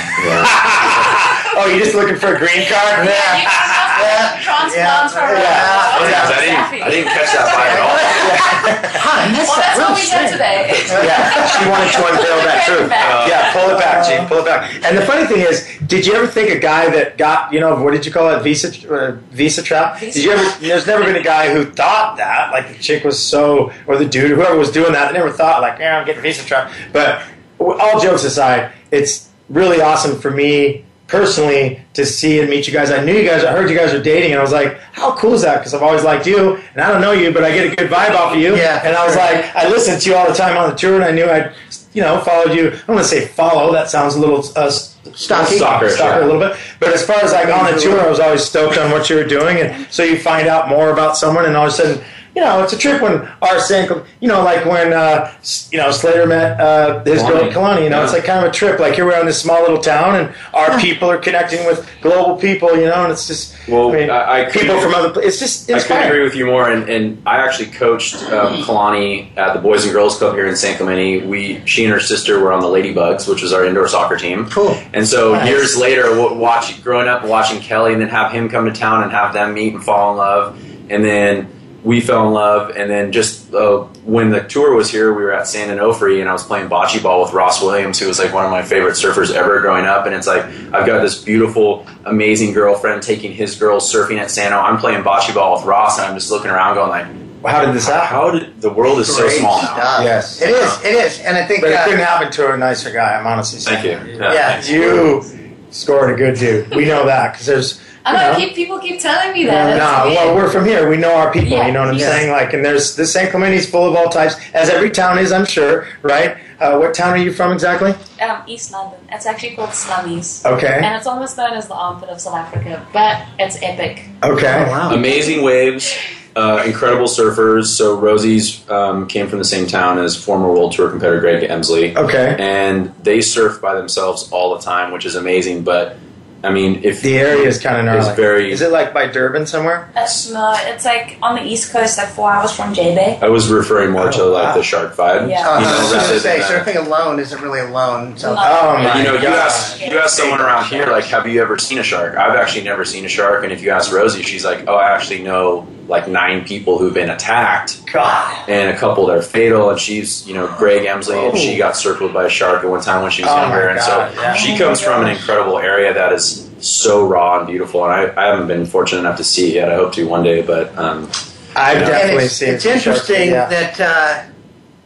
oh, you're just looking for a green card? Yeah, you can transplants Yeah. from Yeah. uh, I didn't, I didn't catch that vibe at all. Huh, Well, that's what we did today. yeah, she wanted to unveil that truth. back. yeah, pull it back, Gene. Pull it back. And the funny thing is, did you ever think a guy that got, you know, what did you call it, visa uh, visa trap? Visa did you ever? There's never been a guy who thought that, like the chick was so, or the dude, whoever was doing that, they never thought like, yeah, I'm getting visa trap. But all jokes aside, it's really awesome for me personally to see and meet you guys. I knew you guys, I heard you guys were dating, and I was like, how cool is that? Because I've always liked you, and I don't know you, but I get a good vibe off of you. Yeah, And I was sure. like, I listened to you all the time on the tour, and I knew I'd, you know, followed you. I don't want to say follow. That sounds a little uh, stocky, Stalker, stalker yeah. a little bit. But as far as like on the tour, I was always stoked on what you were doing, and so you find out more about someone, and all of a sudden. You know, it's a trip when our San, you know, like when uh, you know Slater met uh, his girl Kalani. Kalani. You know, it's like kind of a trip. Like here we're in this small little town, and our people are connecting with global people. You know, and it's just Well, I mean, I, I people from other. pla- It's just I couldn't agree with you more. And, and I actually coached um, Kalani at the Boys and Girls Club here in San Clemente. We, she and her sister were on the Ladybugs, which was our indoor soccer team. Cool. And so Nice. years later, w- watch, growing up watching Kelly, and then have him come to town and have them meet and fall in love, and then we fell in love. And then just uh, when the tour was here, we were at San Onofre, and I was playing bocce ball with Ross Williams, who was like one of my favorite surfers ever growing up. And it's like I've got this beautiful, amazing girlfriend taking his girls surfing at Sano. I'm playing bocce ball with Ross, and I'm just looking around, going like, How did this happen? How did the world is so Great small now? stuff. Yes. It is. It is. And I think But it uh, couldn't happen to a nicer guy. I'm honestly saying. Thank you. Yeah. thanks. You scored a good dude. We know that because there's. I you know, know, keep, people keep telling me that. No, It's well, we're from here. We know our people. Yeah, you know what I'm yeah. saying? Like, and there's the San Clemente's full of all types, as every town is, I'm sure. Right? Uh, what town are you from exactly? Um, East London. It's actually called Slummies. Okay. And it's almost known as the armpit of South Africa, but it's epic. Okay. Oh, wow. Amazing waves, uh, incredible surfers. So Rosie's um, came from the same town as former World Tour competitor Greg Emslie. Okay. And they surf by themselves all the time, which is amazing. But I mean, if The area is kind of gnarly. It's very- Is it like by Durban somewhere? It's no, it's like on the east coast, like four hours from J Bay. I was referring more to Oh, like wow. the shark vibe. Yeah. Uh, You know, I was rather going to say, surfing alone isn't really alone. So No. Oh my you know, you ask you ask someone around here, like, have you ever seen a shark? I've actually never seen a shark. And if you ask Rosie, she's like, oh, I actually know like nine people who've been attacked God. and a couple that are fatal. And she's, you know, Greg Emslie, and she got circled by a shark at one time when she was Oh, younger. And so yeah. she comes from an incredible area that is so raw and beautiful. And I, I haven't been fortunate enough to see it yet. I hope to one day, but um, I've Yeah. And definitely it's, seen it's some sharks, interesting yeah. that uh,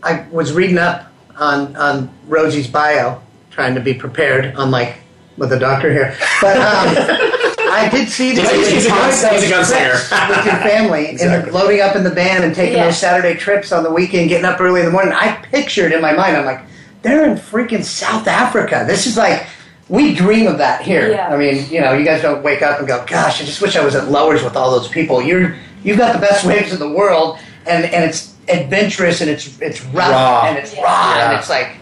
I was reading up on on Rosie's bio, trying to be prepared, unlike with a doctor here. But um, I did see that He's a- he's a enjoyed he's a gunslinger. with your family Exactly. and loading up in the van and taking Yeah. those Saturday trips on the weekend, getting up early in the morning. I pictured in my mind, I'm like, they're in freaking South Africa. This is like. We dream of that here. Yeah. I mean, you know, you guys don't wake up and go, "Gosh, I just wish I was at Lowers with all those people." You're you've got the best waves in the world, and and it's adventurous and it's it's rough Raw. and it's Yeah. raw and it's like,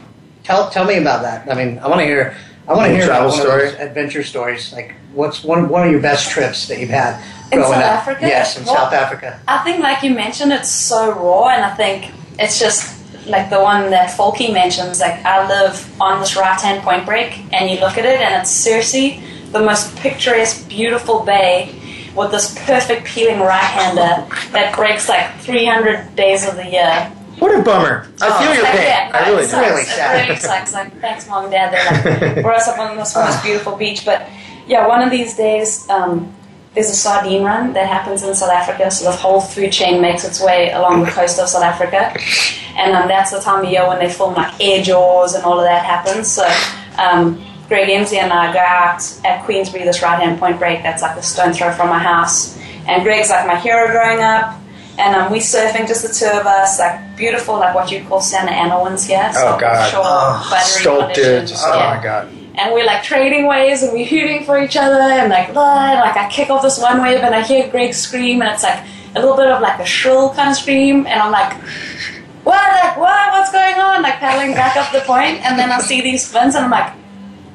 tell tell me about that. I mean, I want to hear. I want to hear Travel about one story? of those adventure stories. Like, what's one one of your best trips that you've had In growing South up? Africa? Yes, in Well- South Africa. I think, like you mentioned, it's so raw, and I think it's just like the one that Falky mentions. Like, I live on this right hand point break, and you look at it, and it's seriously the most picturesque, beautiful bay with this perfect peeling right hander that breaks like 300 days of the year. What a bummer. I Oh, feel your like pain. that. I really it do. sucks. Really It sad. really sucks. Like, thanks, mom and dad. They like brought us up on this most beautiful beach. But yeah, one of these days, um, there's a sardine run that happens in South Africa. So the whole food chain makes its way along the coast of South Africa, and um, that's the time of year when they film like air jaws and all of that happens. So. Um, Greg Emslie and I go out at Queensberry, this right hand point break that's like a stone throw from my house. And Greg's like my hero growing up. And um, we surfing, just the two of us, like beautiful, like what you call Santa Ana winds here. So Oh, God. Shore, Oh, buttery Sculpted. conditions, Just, oh yeah. my god. And we're like trading waves and we're hooting for each other and like, blah, and, like I kick off this one wave and I hear Greg scream and it's like a little bit of like a shrill kind of scream and I'm like, what, like, what, what's going on? Like paddling back up the point and then I see these fins and I'm like,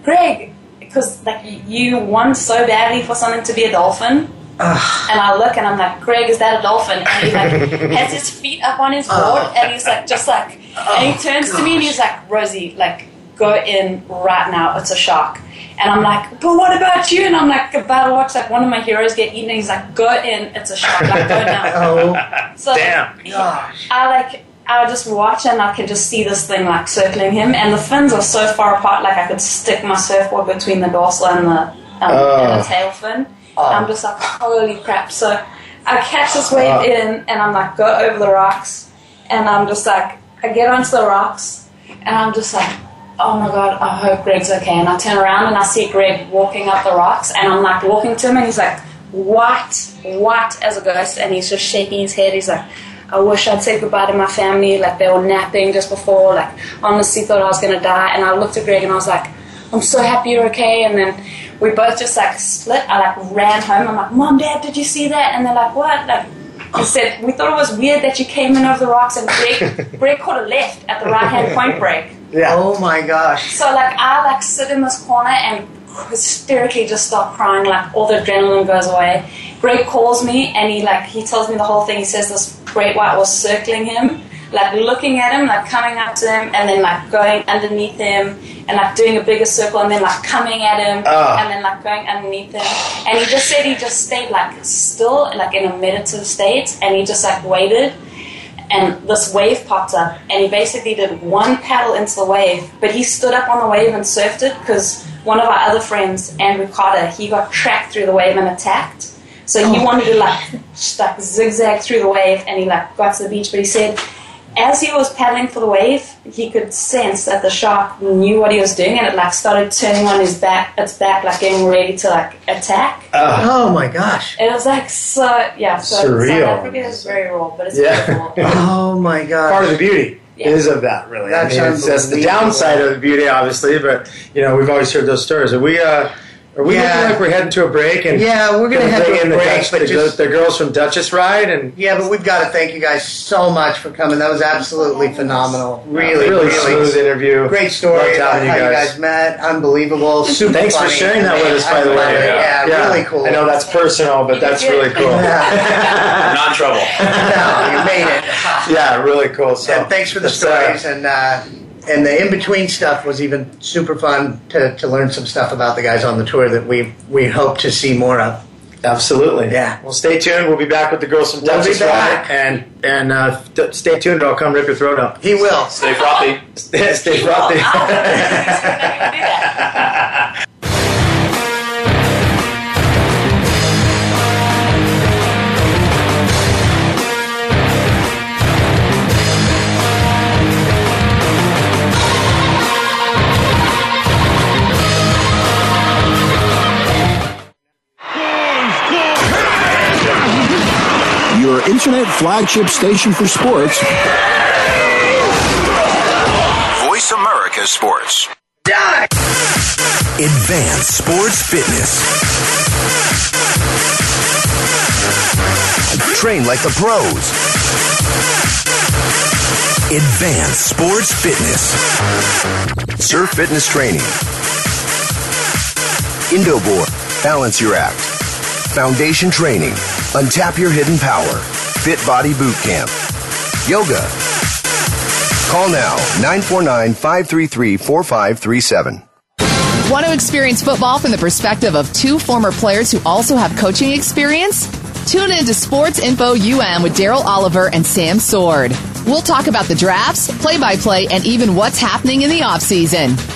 Greg, because like you want so badly for something to be a dolphin. And I look and I'm like, Greg, is that a dolphin? And he like has his feet up on his board oh. and he's like, just like, and he turns to me and he's like, Rosie, like, go in right now. It's a shark. And I'm like, but what about you? And I'm like, about to watch like one of my heroes get eaten. And he's like, go in. It's a shark. Like, go now. Oh So Damn. gosh. I like I would just watch and I could just see this thing like circling him, and the fins are so far apart, like I could stick my surfboard between the dorsal and the um, and Oh. the tail fin. Oh. I'm just like, holy crap! So I catch this wave Oh. in, and I'm like, go over the rocks, and I'm just like, I get onto the rocks, and I'm just like. Oh my god, I hope Greg's okay. And I turn around and I see Greg walking up the rocks, and I'm like walking to him, and he's like, white, white as a ghost, and he's just shaking his head. He's like, I wish I'd said goodbye to my family. Like they were napping just before. Like honestly thought I was gonna die. And I looked at Greg and I was like, I'm so happy you're okay. And then we both just like split. I like ran home. I'm like, Mom, Dad, did you see that? And they're like, What? Like He said, We thought it was weird that you came in over the rocks and Greg, Greg caught a left at the right hand point break. Yeah. Oh my gosh. So like I like sit in this corner and hysterically just start crying, like all the adrenaline goes away. Greg calls me and he like he tells me the whole thing. He says this great white was circling him, like looking at him, like coming up to him, and then like going underneath him, and like doing a bigger circle, and then like coming at him, Ah. and then like going underneath him. And he just said he just stayed like still, like in a meditative state, and he just like waited. And this wave popped up, and he basically did one paddle into the wave, but he stood up on the wave and surfed it because one of our other friends, Andrew Carter, he got tracked through the wave and attacked. So he Oh. wanted to like, like zigzag through the wave, and he like got to the beach. But he said, as he was paddling for the wave, he could sense that the shark knew what he was doing, and it like started turning on his back, its back, like getting ready to like attack. oh my gosh. It was like so, yeah. So Surreal. South Africa is very raw, but it's Yeah. beautiful. Oh my gosh. Part of the beauty is of that, really. That's I mean, it's, that's the downside of the beauty, obviously. But you know, we've always heard those stories. We? Uh, are we Yeah. looking like we're heading to a break? And Yeah, we're gonna head to a in the, break, Dutch, but the, just- the girls from Duchess Ride and Yeah, but we've got to thank you guys so much for coming. That was absolutely phenomenal. Really, really, really, smooth interview. Great story Loved about having how you you guys. guys met. Unbelievable. Super Thanks for sharing that with us, I by the way. it. Yeah, really cool. I know that's personal, but that's really cool. Not trouble. no, you made it. yeah, really cool. So And thanks for the that's, uh, stories and uh, and the in between stuff was even super fun to, to learn some stuff about the guys on the tour that we we hope to see more of. Absolutely. Yeah. Well, stay tuned. We'll be back with the girls from We'll be back. Ride, and and uh, d- stay tuned. Or I'll come rip your throat out. He will. Stay frothy. stay stay frothy. Your internet flagship station for sports. Voice America Sports. Die! Advanced Sports Fitness. Train like the pros. Advanced Sports Fitness. Surf Fitness Training. Indoboard. Balance your act. Foundation Training. Untap your hidden power. Fit Body Boot Camp. Yoga. Call now 949 533 4537. Want to experience football from the perspective of two former players who also have coaching experience? Tune in to Sports Info UM with Daryl Oliver and Sam Sword. We'll talk about the drafts, play by play, and even what's happening in the offseason.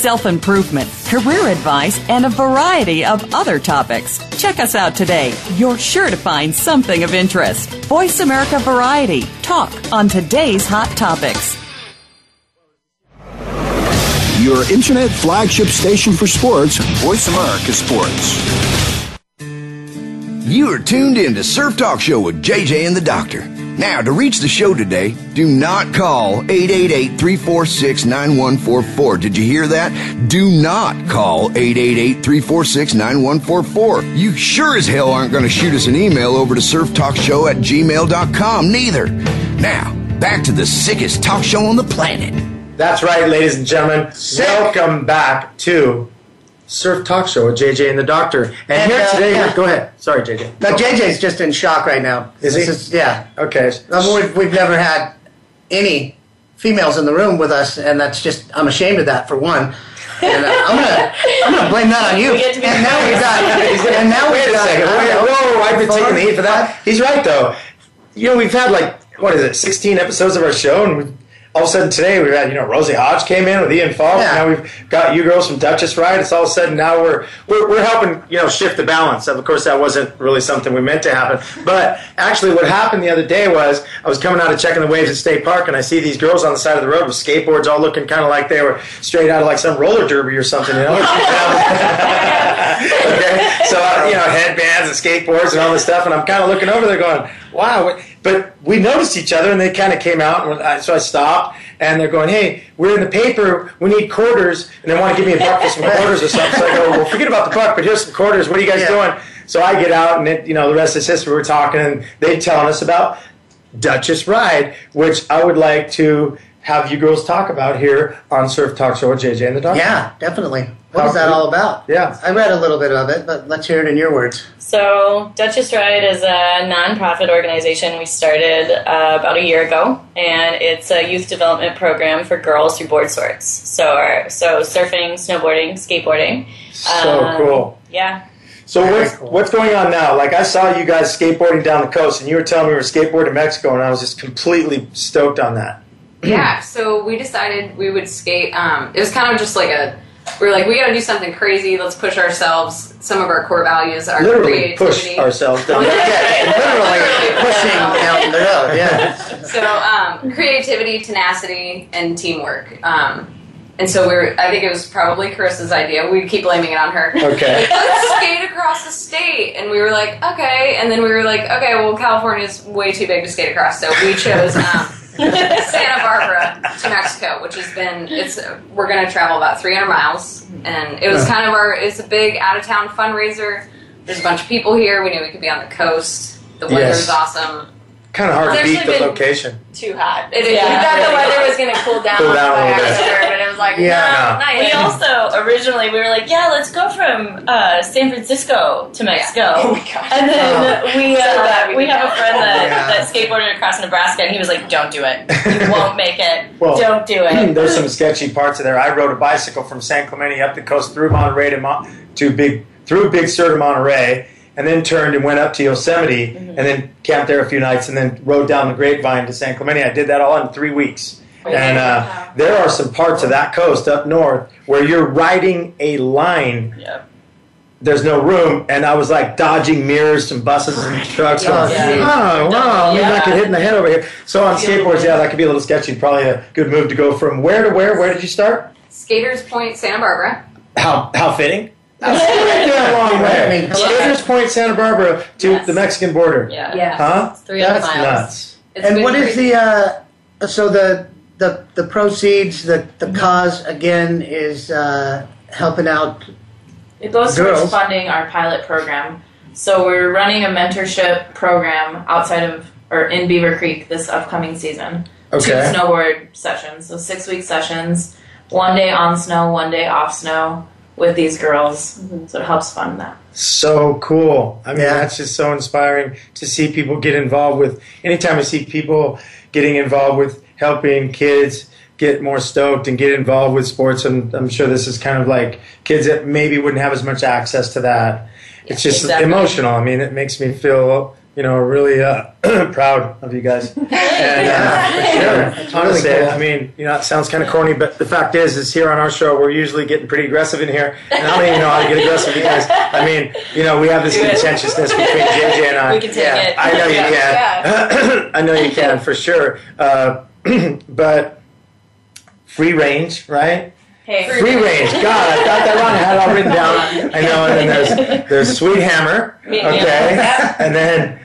self improvement, career advice, and a variety of other topics. Check us out today. You're sure to find something of interest. Voice America Variety. Talk on today's hot topics. Your internet flagship station for sports. Voice America Sports. You are tuned in to Surf Talk Show with JJ and the Doctor. Now, to reach the show today, do not call 888-346-9144. Did you hear that? Do not call 888-346-9144. You sure as hell aren't going to shoot us an email over to surftalkshow at gmail.com neither. Now, back to the sickest talk show on the planet. That's right, ladies and gentlemen. Welcome back to Surf Talk Show with JJ and the Doctor. And, And, here uh, today, yeah. go ahead. Sorry, JJ. Now JJ's just in shock right now. Is he? This yeah. Okay. Um, we've, we've never had any females in the room with us, and that's just I'm ashamed of that for one. And uh, I'm gonna I'm gonna blame that on you. We get to be and now we've got and now Wait we've a got second. Wait, whoa, I've been taking the heat for that. He's right, though. You know, we've had like, what is it, 16 episodes of our show, and we, all of a sudden today we had you know Rosie Hodge came in with Ian Falk. Yeah. Now we've got you girls from Duchess Ride. It's all of a sudden now we're, we're we're helping you know shift the balance. Of course, that wasn't really something we meant to happen. But actually, what happened the other day was I was coming out of checking the waves at State Park, and I see these girls on the side of the road with skateboards, all looking kind of like they were straight out of like some roller derby or something. You know. okay, so you know headbands and skateboards and all this stuff, and I'm kind of looking over there going, "Wow!" what- But we noticed each other, and they kind of came out, and I- so I stopped, and they're going, "Hey, we're in the paper. We need quarters," and they want to give me a buck for some quarters or something. So I go, "Well, forget about the buck, but here's some quarters. What are you guys Yeah. doing?" So I get out, and it, you know the rest is history. We're talking, and they're telling us about Duchess Ride, which I would like to have you girls talk about here on Surf Talk Show with JJ and the Doctor. Yeah, definitely. What How is that all about? Yeah. I read a little bit of it, but let's hear it in your words. So, Duchess Ride is a nonprofit organization we started uh, about a year ago, and it's a youth development program for girls through board sports. So, our, so surfing, snowboarding, skateboarding. So Um, cool. Yeah. So what's what's going on now? Like I saw you guys skateboarding down the coast, and you were telling me you were skateboarding in Mexico, and I was just completely stoked on that. yeah, so we decided we would skate. Um, it was kind of just like a, we were like, we got to do something crazy. Let's push ourselves. Some of our core values are Literally creativity. push ourselves down. Literally pushing down the road. Yeah. so um, creativity, tenacity, and teamwork. Um, and so we were. I think it was probably Carissa's idea. We keep blaming it on her. Okay. Like, let's skate across the state, and we were like, okay. And then we were like, okay, well, California's way too big to skate across, so we chose um, Santa Barbara to Mexico, which has been. It's we're going to travel about 300 miles, and it was kind of our. It's a big out of town fundraiser. There's a bunch of people here. We knew we could be on the coast. The weather's Yes. awesome. Kind of hard to It's beat actually the been- location. Too hot. It, Yeah. We thought the weather was going to cool down, Cool down a by little bit. accident, but it was like, Yeah. no, nice. We also originally we were like, yeah, let's go from uh, San Francisco to Mexico. Oh my gosh. And then we So uh, glad we we did have a friend that, Yeah. that skateboarded across Nebraska, and he was like, "Don't do it. You won't make it. Well, Don't do it." There's some sketchy parts of there. I rode a bicycle from San Clemente up the coast through Monterey to, Mon- to Big through Big Sur to Monterey, and then turned and went up to Yosemite, and then camped there a few nights, and then rode down the Grapevine to San Clemente. I did that all in three weeks. And uh, there are some parts of that coast up north where you're riding a line. Yep. There's no room, and I was like dodging mirrors and buses and trucks. Oh, going, geez. oh, wow, maybe I Yeah. could hit in the head over here. So on skateboards, yeah, that could be a little sketchy. Probably a good move to go from where to where. Where did you start? Skaters Point, Santa Barbara. How how fitting? That's a damn long way. I mean, Skaters Point, Santa Barbara to Yes. the Mexican border. Yeah. Yeah. Huh? It's 300 That's miles. nuts. It's and been what is crazy. the uh, so the the the proceeds the the cause again is uh, helping out It goes Girls. towards funding our pilot program. So we're running a mentorship program outside of or in Beaver Creek this upcoming season. Two Okay. snowboard sessions, so six week sessions, one day on snow, one day off snow with these girls. Mm-hmm. So it helps fund that. So cool. I mean, Yeah. that's just so inspiring to see people get involved with. Anytime I see people getting involved with helping kids get more stoked and get involved with sports, and I'm sure this is kind of like kids that maybe wouldn't have as much access to that. It's just exactly. emotional. I mean, it makes me feel, you know, really uh, proud of you guys. And uh, for sure, honestly, really cool. I mean, you know, it sounds kind of corny, but the fact is, is here on our show, we're usually getting pretty aggressive in here, and I don't even know how to get aggressive because, I mean, you know, we have this contentiousness between JJ and I. We can take it. I know you Yeah. can. I know you can for sure. Uh, but free range, right? Hey, Free range. God, I got that wrong. I had it all written down. I know. And then there's there's Sweet Hammer. Okay. And then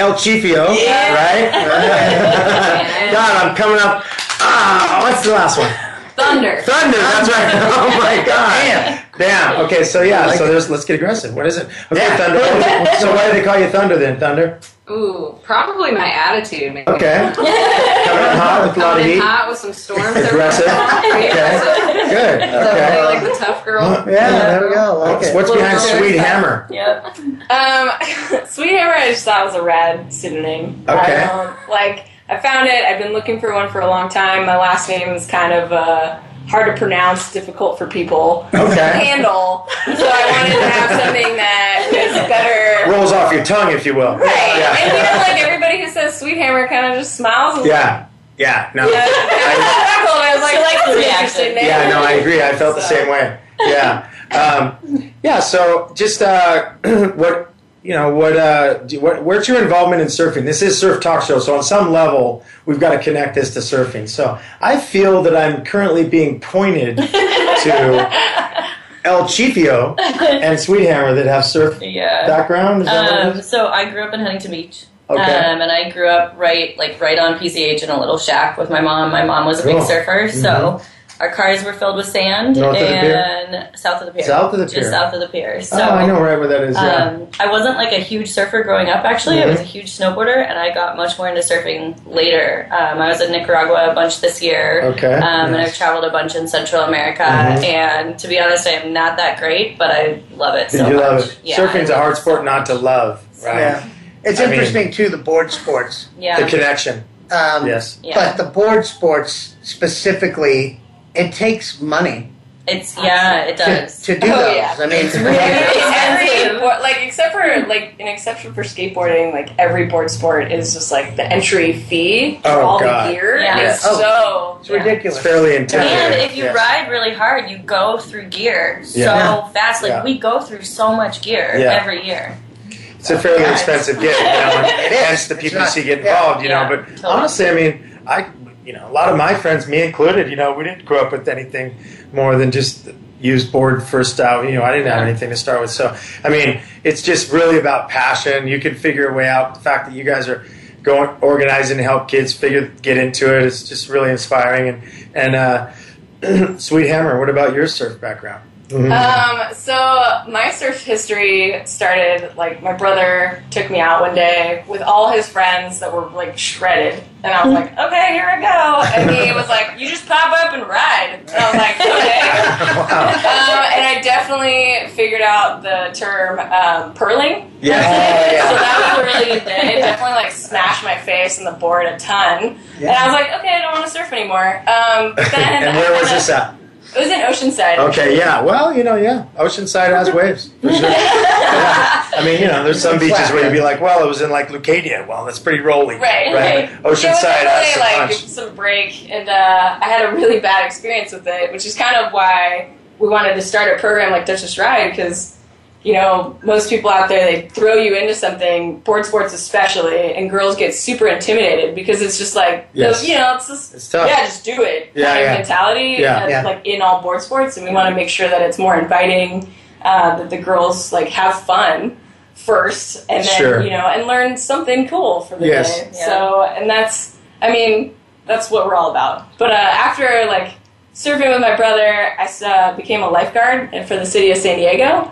El Chifio. Right. God, I'm coming up. Ah, what's the last one? Thunder? Thunder. That's right. Oh my God. Damn. Damn. Okay. So yeah. So there's. Let's get aggressive. What is it? Okay, Yeah. Thunder. So why do they call you Thunder then? Thunder. Ooh, probably my attitude. Maybe. Okay. Coming in hot with a lot of heat. hot with some storms. Aggressive. Okay. Okay. Good. So Okay. like the tough girl. yeah there we go like What's, what's behind Sweet girl. Hammer? Yep. Um, Sweet Hammer, I just thought was a rad pseudonym. Okay. Um, like I found it. I've been looking for one for a long time. My last name is kind of uh, hard to pronounce, difficult for people to handle. So I wanted to have something that was better. Rolls off your tongue, if you will. Right. And you Yeah. know, like everybody who says Sweet Hammer kind of just smiles. and Yeah. Yeah, no. I I, was like, She likes the reaction." interesting name." Yeah, no, I agree. I felt the same way. Yeah, um, yeah. So, just uh, what you know, what uh, do, what where's your involvement in surfing? This is Surf Talk Show, so on some level, we've got to connect this to surfing. So, I feel that I'm currently being pointed to El Chifio and Sweethammer that have surf Yeah. background. Is that what it Um, so I grew up in Huntington Beach. Okay. Um, and I grew up right, like right on PCH in a little shack with my mom. My mom was a big surfer, so Mhm. Our cars were filled with sand North of the pier? and south of the pier. South of the pier. just south of the pier. So oh, I know right where that is. Yeah. um, I wasn't like a huge surfer growing up. Actually, I was Mhm. a huge snowboarder, and I got much more into surfing later. Um, I was in Nicaragua a bunch this year. Okay, um, and. I've traveled a bunch in Central America. Mhm. And to be honest, I am not that great, but I love it so you much. love it. Yeah, Surfing's I a love hard sport not to love, right? Yeah. It's I mean, interesting too. The board sports. Yeah. the connection. Um, Yes. Yeah. But the board sports specifically, it takes money It's yeah, it does. to do Oh, those. yeah. I mean, It's really every expensive. board, like except for like an exception for skateboarding, like every board sport is just like the entry fee for Oh, all God. the gear Yeah. is Oh. so it's ridiculous. It's fairly And if you Yes. ride really hard, you go through gear so Yeah. fast. Like Yeah. we go through so much gear Yeah. every year. It's a fairly Yeah, expensive gig, you know, and hence the It's PPC not- get yeah. involved, you know. Yeah, But totally. honestly, I mean, I, you know, a lot of my friends, me included, you know, we didn't grow up with anything more than just used board first out. You know, I didn't have anything to start with, so I mean, it's just really about passion. You can figure a way out. The fact that you guys are going organizing to help kids figure get into it, it's just really inspiring. And and uh, Sweet Hammer, what about your surf background? Um, so my surf history started like my brother took me out one day with all his friends that were like shredded, and I was like, okay, here I go. And he was like, you just pop up and ride. And I was like, okay. um, and I definitely figured out the term um, pearling. Yeah. yeah. So that was really good day. It definitely like smashed my face and the board a ton. And I was like, okay, I don't want to surf anymore. Um, but then and where was this at? It was in Oceanside. Okay, yeah. Well, you know, yeah. Oceanside has waves. For sure. Yeah. I mean, you know, there's some beaches where you'd be like, well, it was in like Leucadia. Well, that's pretty rolly. Right, Right. It Oceanside was has some like punch. some break, and uh, I had a really bad experience with it, which is kind of why we wanted to start a program like Duchess Ride because you know most people out there they throw you into something, board sports especially, and girls get super intimidated because it's just like Yes. you know it's just It's tough. yeah just do it Yeah, kind of mentality Yeah. uh, Yeah. like in all board sports, and we want to make sure that it's more inviting, uh, that the girls like have fun first and then Sure. you know and learn something cool for the Yes. day Yeah. so and that's i mean that's what we're all about but uh, after like surfing with my brother i uh, became a lifeguard and for the city of san diego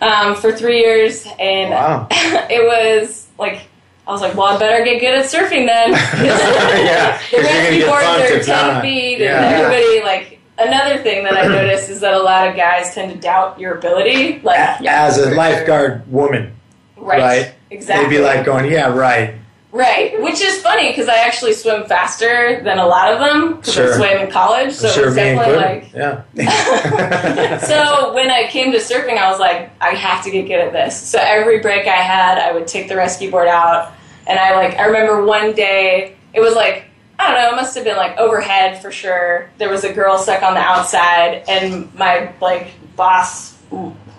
um, for three years and Wow. it was like i was like well i better get good at surfing then yeah. the 'cause you're gonna rescue get boards punked are 10 not. feet Yeah. and everybody like another thing that i noticed is that a lot of guys tend to doubt your ability like A- As a lifeguard woman, right, right? exactly They'd be like going, yeah, right. Right, which is funny because I actually swim faster than a lot of them because Sure. I swam in college. So sure, it's definitely like. yeah. So when I came to surfing, I was like, I have to get good at this. So every break I had, I would take the rescue board out, and I like I remember one day it was like I don't know, it must have been like overhead for sure. There was a girl stuck on the outside, and my like boss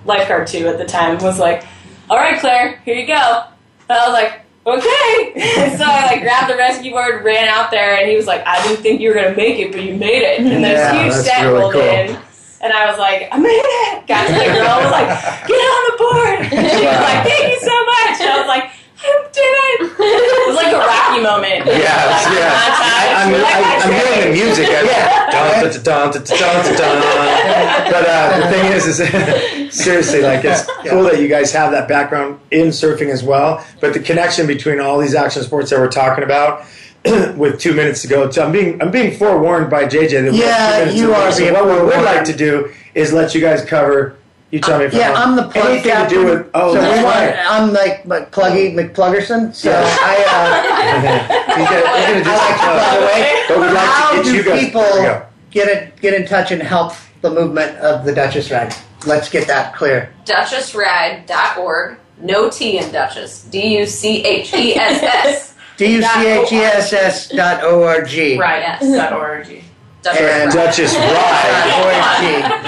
lifeguard too at the time was like, "All right, Claire, here you go." And I was like, "Okay." so I like grabbed the rescue board, ran out there, and he was like, "I didn't think you were gonna make it, but you made it." And this Yeah, huge set really rolled cool. in. And I was like, I made it! Got to the girl, I was like, get on the board! And she was like, thank you so much! And I was like, it! It was like a Rocky moment. Yes, Like, yes. I, I'm, I, I'm hearing the music. I'm, dun, dun, dun, dun, dun, dun, dun. But uh, the thing is, is seriously, like it's cool that you guys have that background in surfing as well. But the connection between all these action sports that we're talking about. with two minutes to go, so I'm being I'm being forewarned by JJ that Yeah, you are So what we would like to do is let you guys cover. You tell me if Yeah, I'm, I'm the wrong. plug anything captain. to do with. Oh, so that's we want, right. I'm like Mc- Pluggy McPluggerson. So Yeah. I, He's gonna, he's gonna do uh, I like to some plug plug. away. But we'd like How to get do you guys. people go. get it, get in touch and help the movement of the Duchess Ride? Let's get that clear. DuchessRide.org. No T in Duchess. D U C H E S S. D U C H E S S dot O R G. Right. Yes. Dot org. And- Duchess Ride.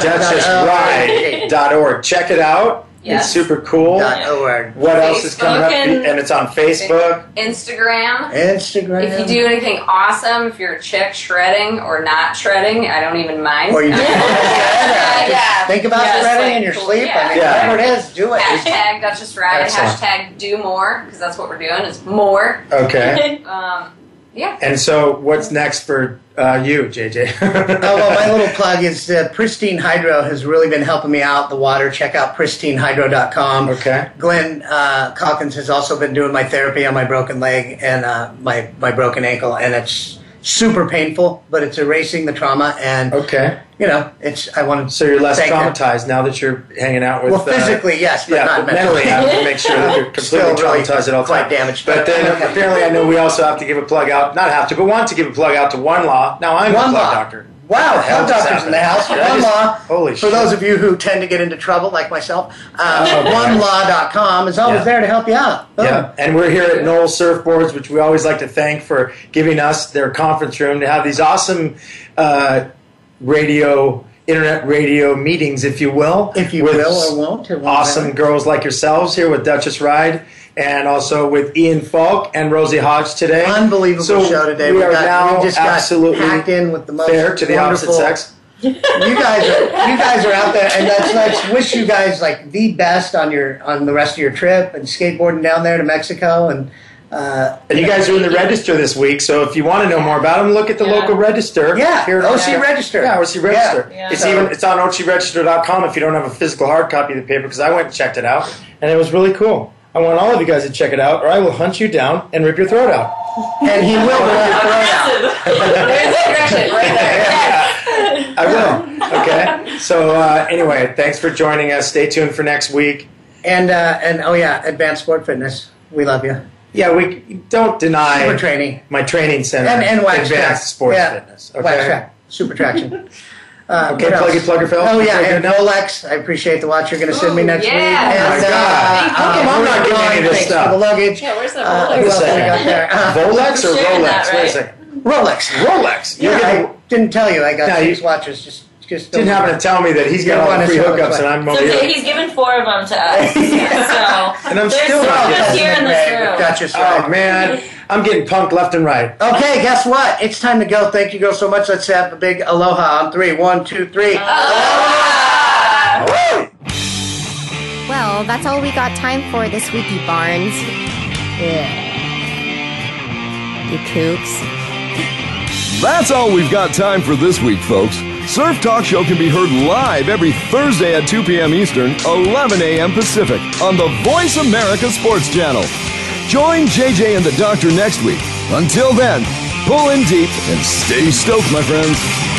DuchessRide.org. Check it out. Yes. It's super cool. Dot org. What else is coming up? And- And it's on Facebook. Instagram. Instagram. If you do anything awesome, if you're a chick shredding or not shredding, I don't even mind. Or you just yeah. think about Yes, shredding like, in your sleep. yeah. I mean, Yeah. whatever it is, do it. Hashtag Duchess Ride. Excellent. Hashtag do more because that's what we're doing is more. Okay. Um, yeah. And so, what's next for uh, you, JJ? oh, well, my little plug is uh, Pristine Hydro has really been helping me out. The water, check out pristinehydro.com. Okay. Glenn uh, Calkins has also been doing my therapy on my broken leg and uh, my, my broken ankle, and it's super painful, but it's erasing the trauma. And, okay. you know, it's, I want to So you're less traumatized now that you're hanging out with. Well, uh, physically, yes, but yeah, not but mentally. I have to make sure that you're completely really traumatized at all times. damaged, But but then okay. apparently, I know we also have to give a plug out. Not have to, but want to give a plug out to One Law. Now I'm One the plug Law. doctor. Wow, hell doctors in the house. One just- Law. Holy For shit. those of you who tend to get into trouble, like myself, uh, Oh, onelaw.com is always Yeah. there to help you out. Boom. Yeah, and we're here at Knoll Surfboards, which we always like to thank for giving us their conference room to have these awesome uh, radio, internet radio meetings, if you will. If you will or won't Awesome girls like yourselves here with Duchess Ride. And also with Ian Falk and Rosie Hodge today. Unbelievable So show today. We, We are got- now we just absolutely hacked in with the most fair to the opposite wonderful- sex. you guys are you guys are out there, and let's let's wish you guys like the best on your on the rest of your trip and skateboarding down there to Mexico and. Uh, And you guys are in the register this week, so if you want to know more about them, look at the Yeah. local register. Yeah, here in OC Osceola. Register. Yeah, OC Register. Yeah. It's So- even it's on ocregister.com if you don't have a physical hard copy of the paper because I went and checked it out and it was really cool. I want all of you guys to check it out, or I will hunt you down and rip your throat out. and he will rip your throat out. There's the aggression right there. Yes. I will. Okay. So uh, anyway, thanks for joining us. Stay tuned for next week. And uh, and oh yeah, Advanced Sport Fitness. We love you. Yeah, we don't deny Super training. my training center And, and wax advanced track. sports yeah. fitness. Okay. Wax track. Super traction. Uh, Okay, what plug it, plugger, Phil. Oh yeah, Plug it and now. Rolex. I appreciate the watch you're going to send me next yeah. week. Oh And, my God. How come I'm not getting any of this stuff? For the luggage. Yeah, where's the Uh, Rolex? who else What's have we that? got there? Uh, Rolex or Rolex? that, Wait a right? second. Rolex. Rolex. You're Yeah, getting, I didn't tell you. I got No, six you- watches. Just, just didn't happen to tell me that he's got all one the free hookups and I'm So over th- here. he's given four of them to us. So And I'm there's still not just getting here in this room. Duchess, Oh right? man, I'm getting punked left and right. Okay, guess what? It's time to go. Thank you girls so much. Let's have a big aloha on three. One, two, three. Woo! Well, that's all we got time for this week, you Barnes. You kooks. That's all we've got time for this week, folks. Surf Talk Show can be heard live every Thursday at 2 p.m. Eastern, 11 a.m. Pacific on the Voice America Sports Channel. Join JJ and the Doctor next week. Until then, pull in deep and stay stoked, my friends.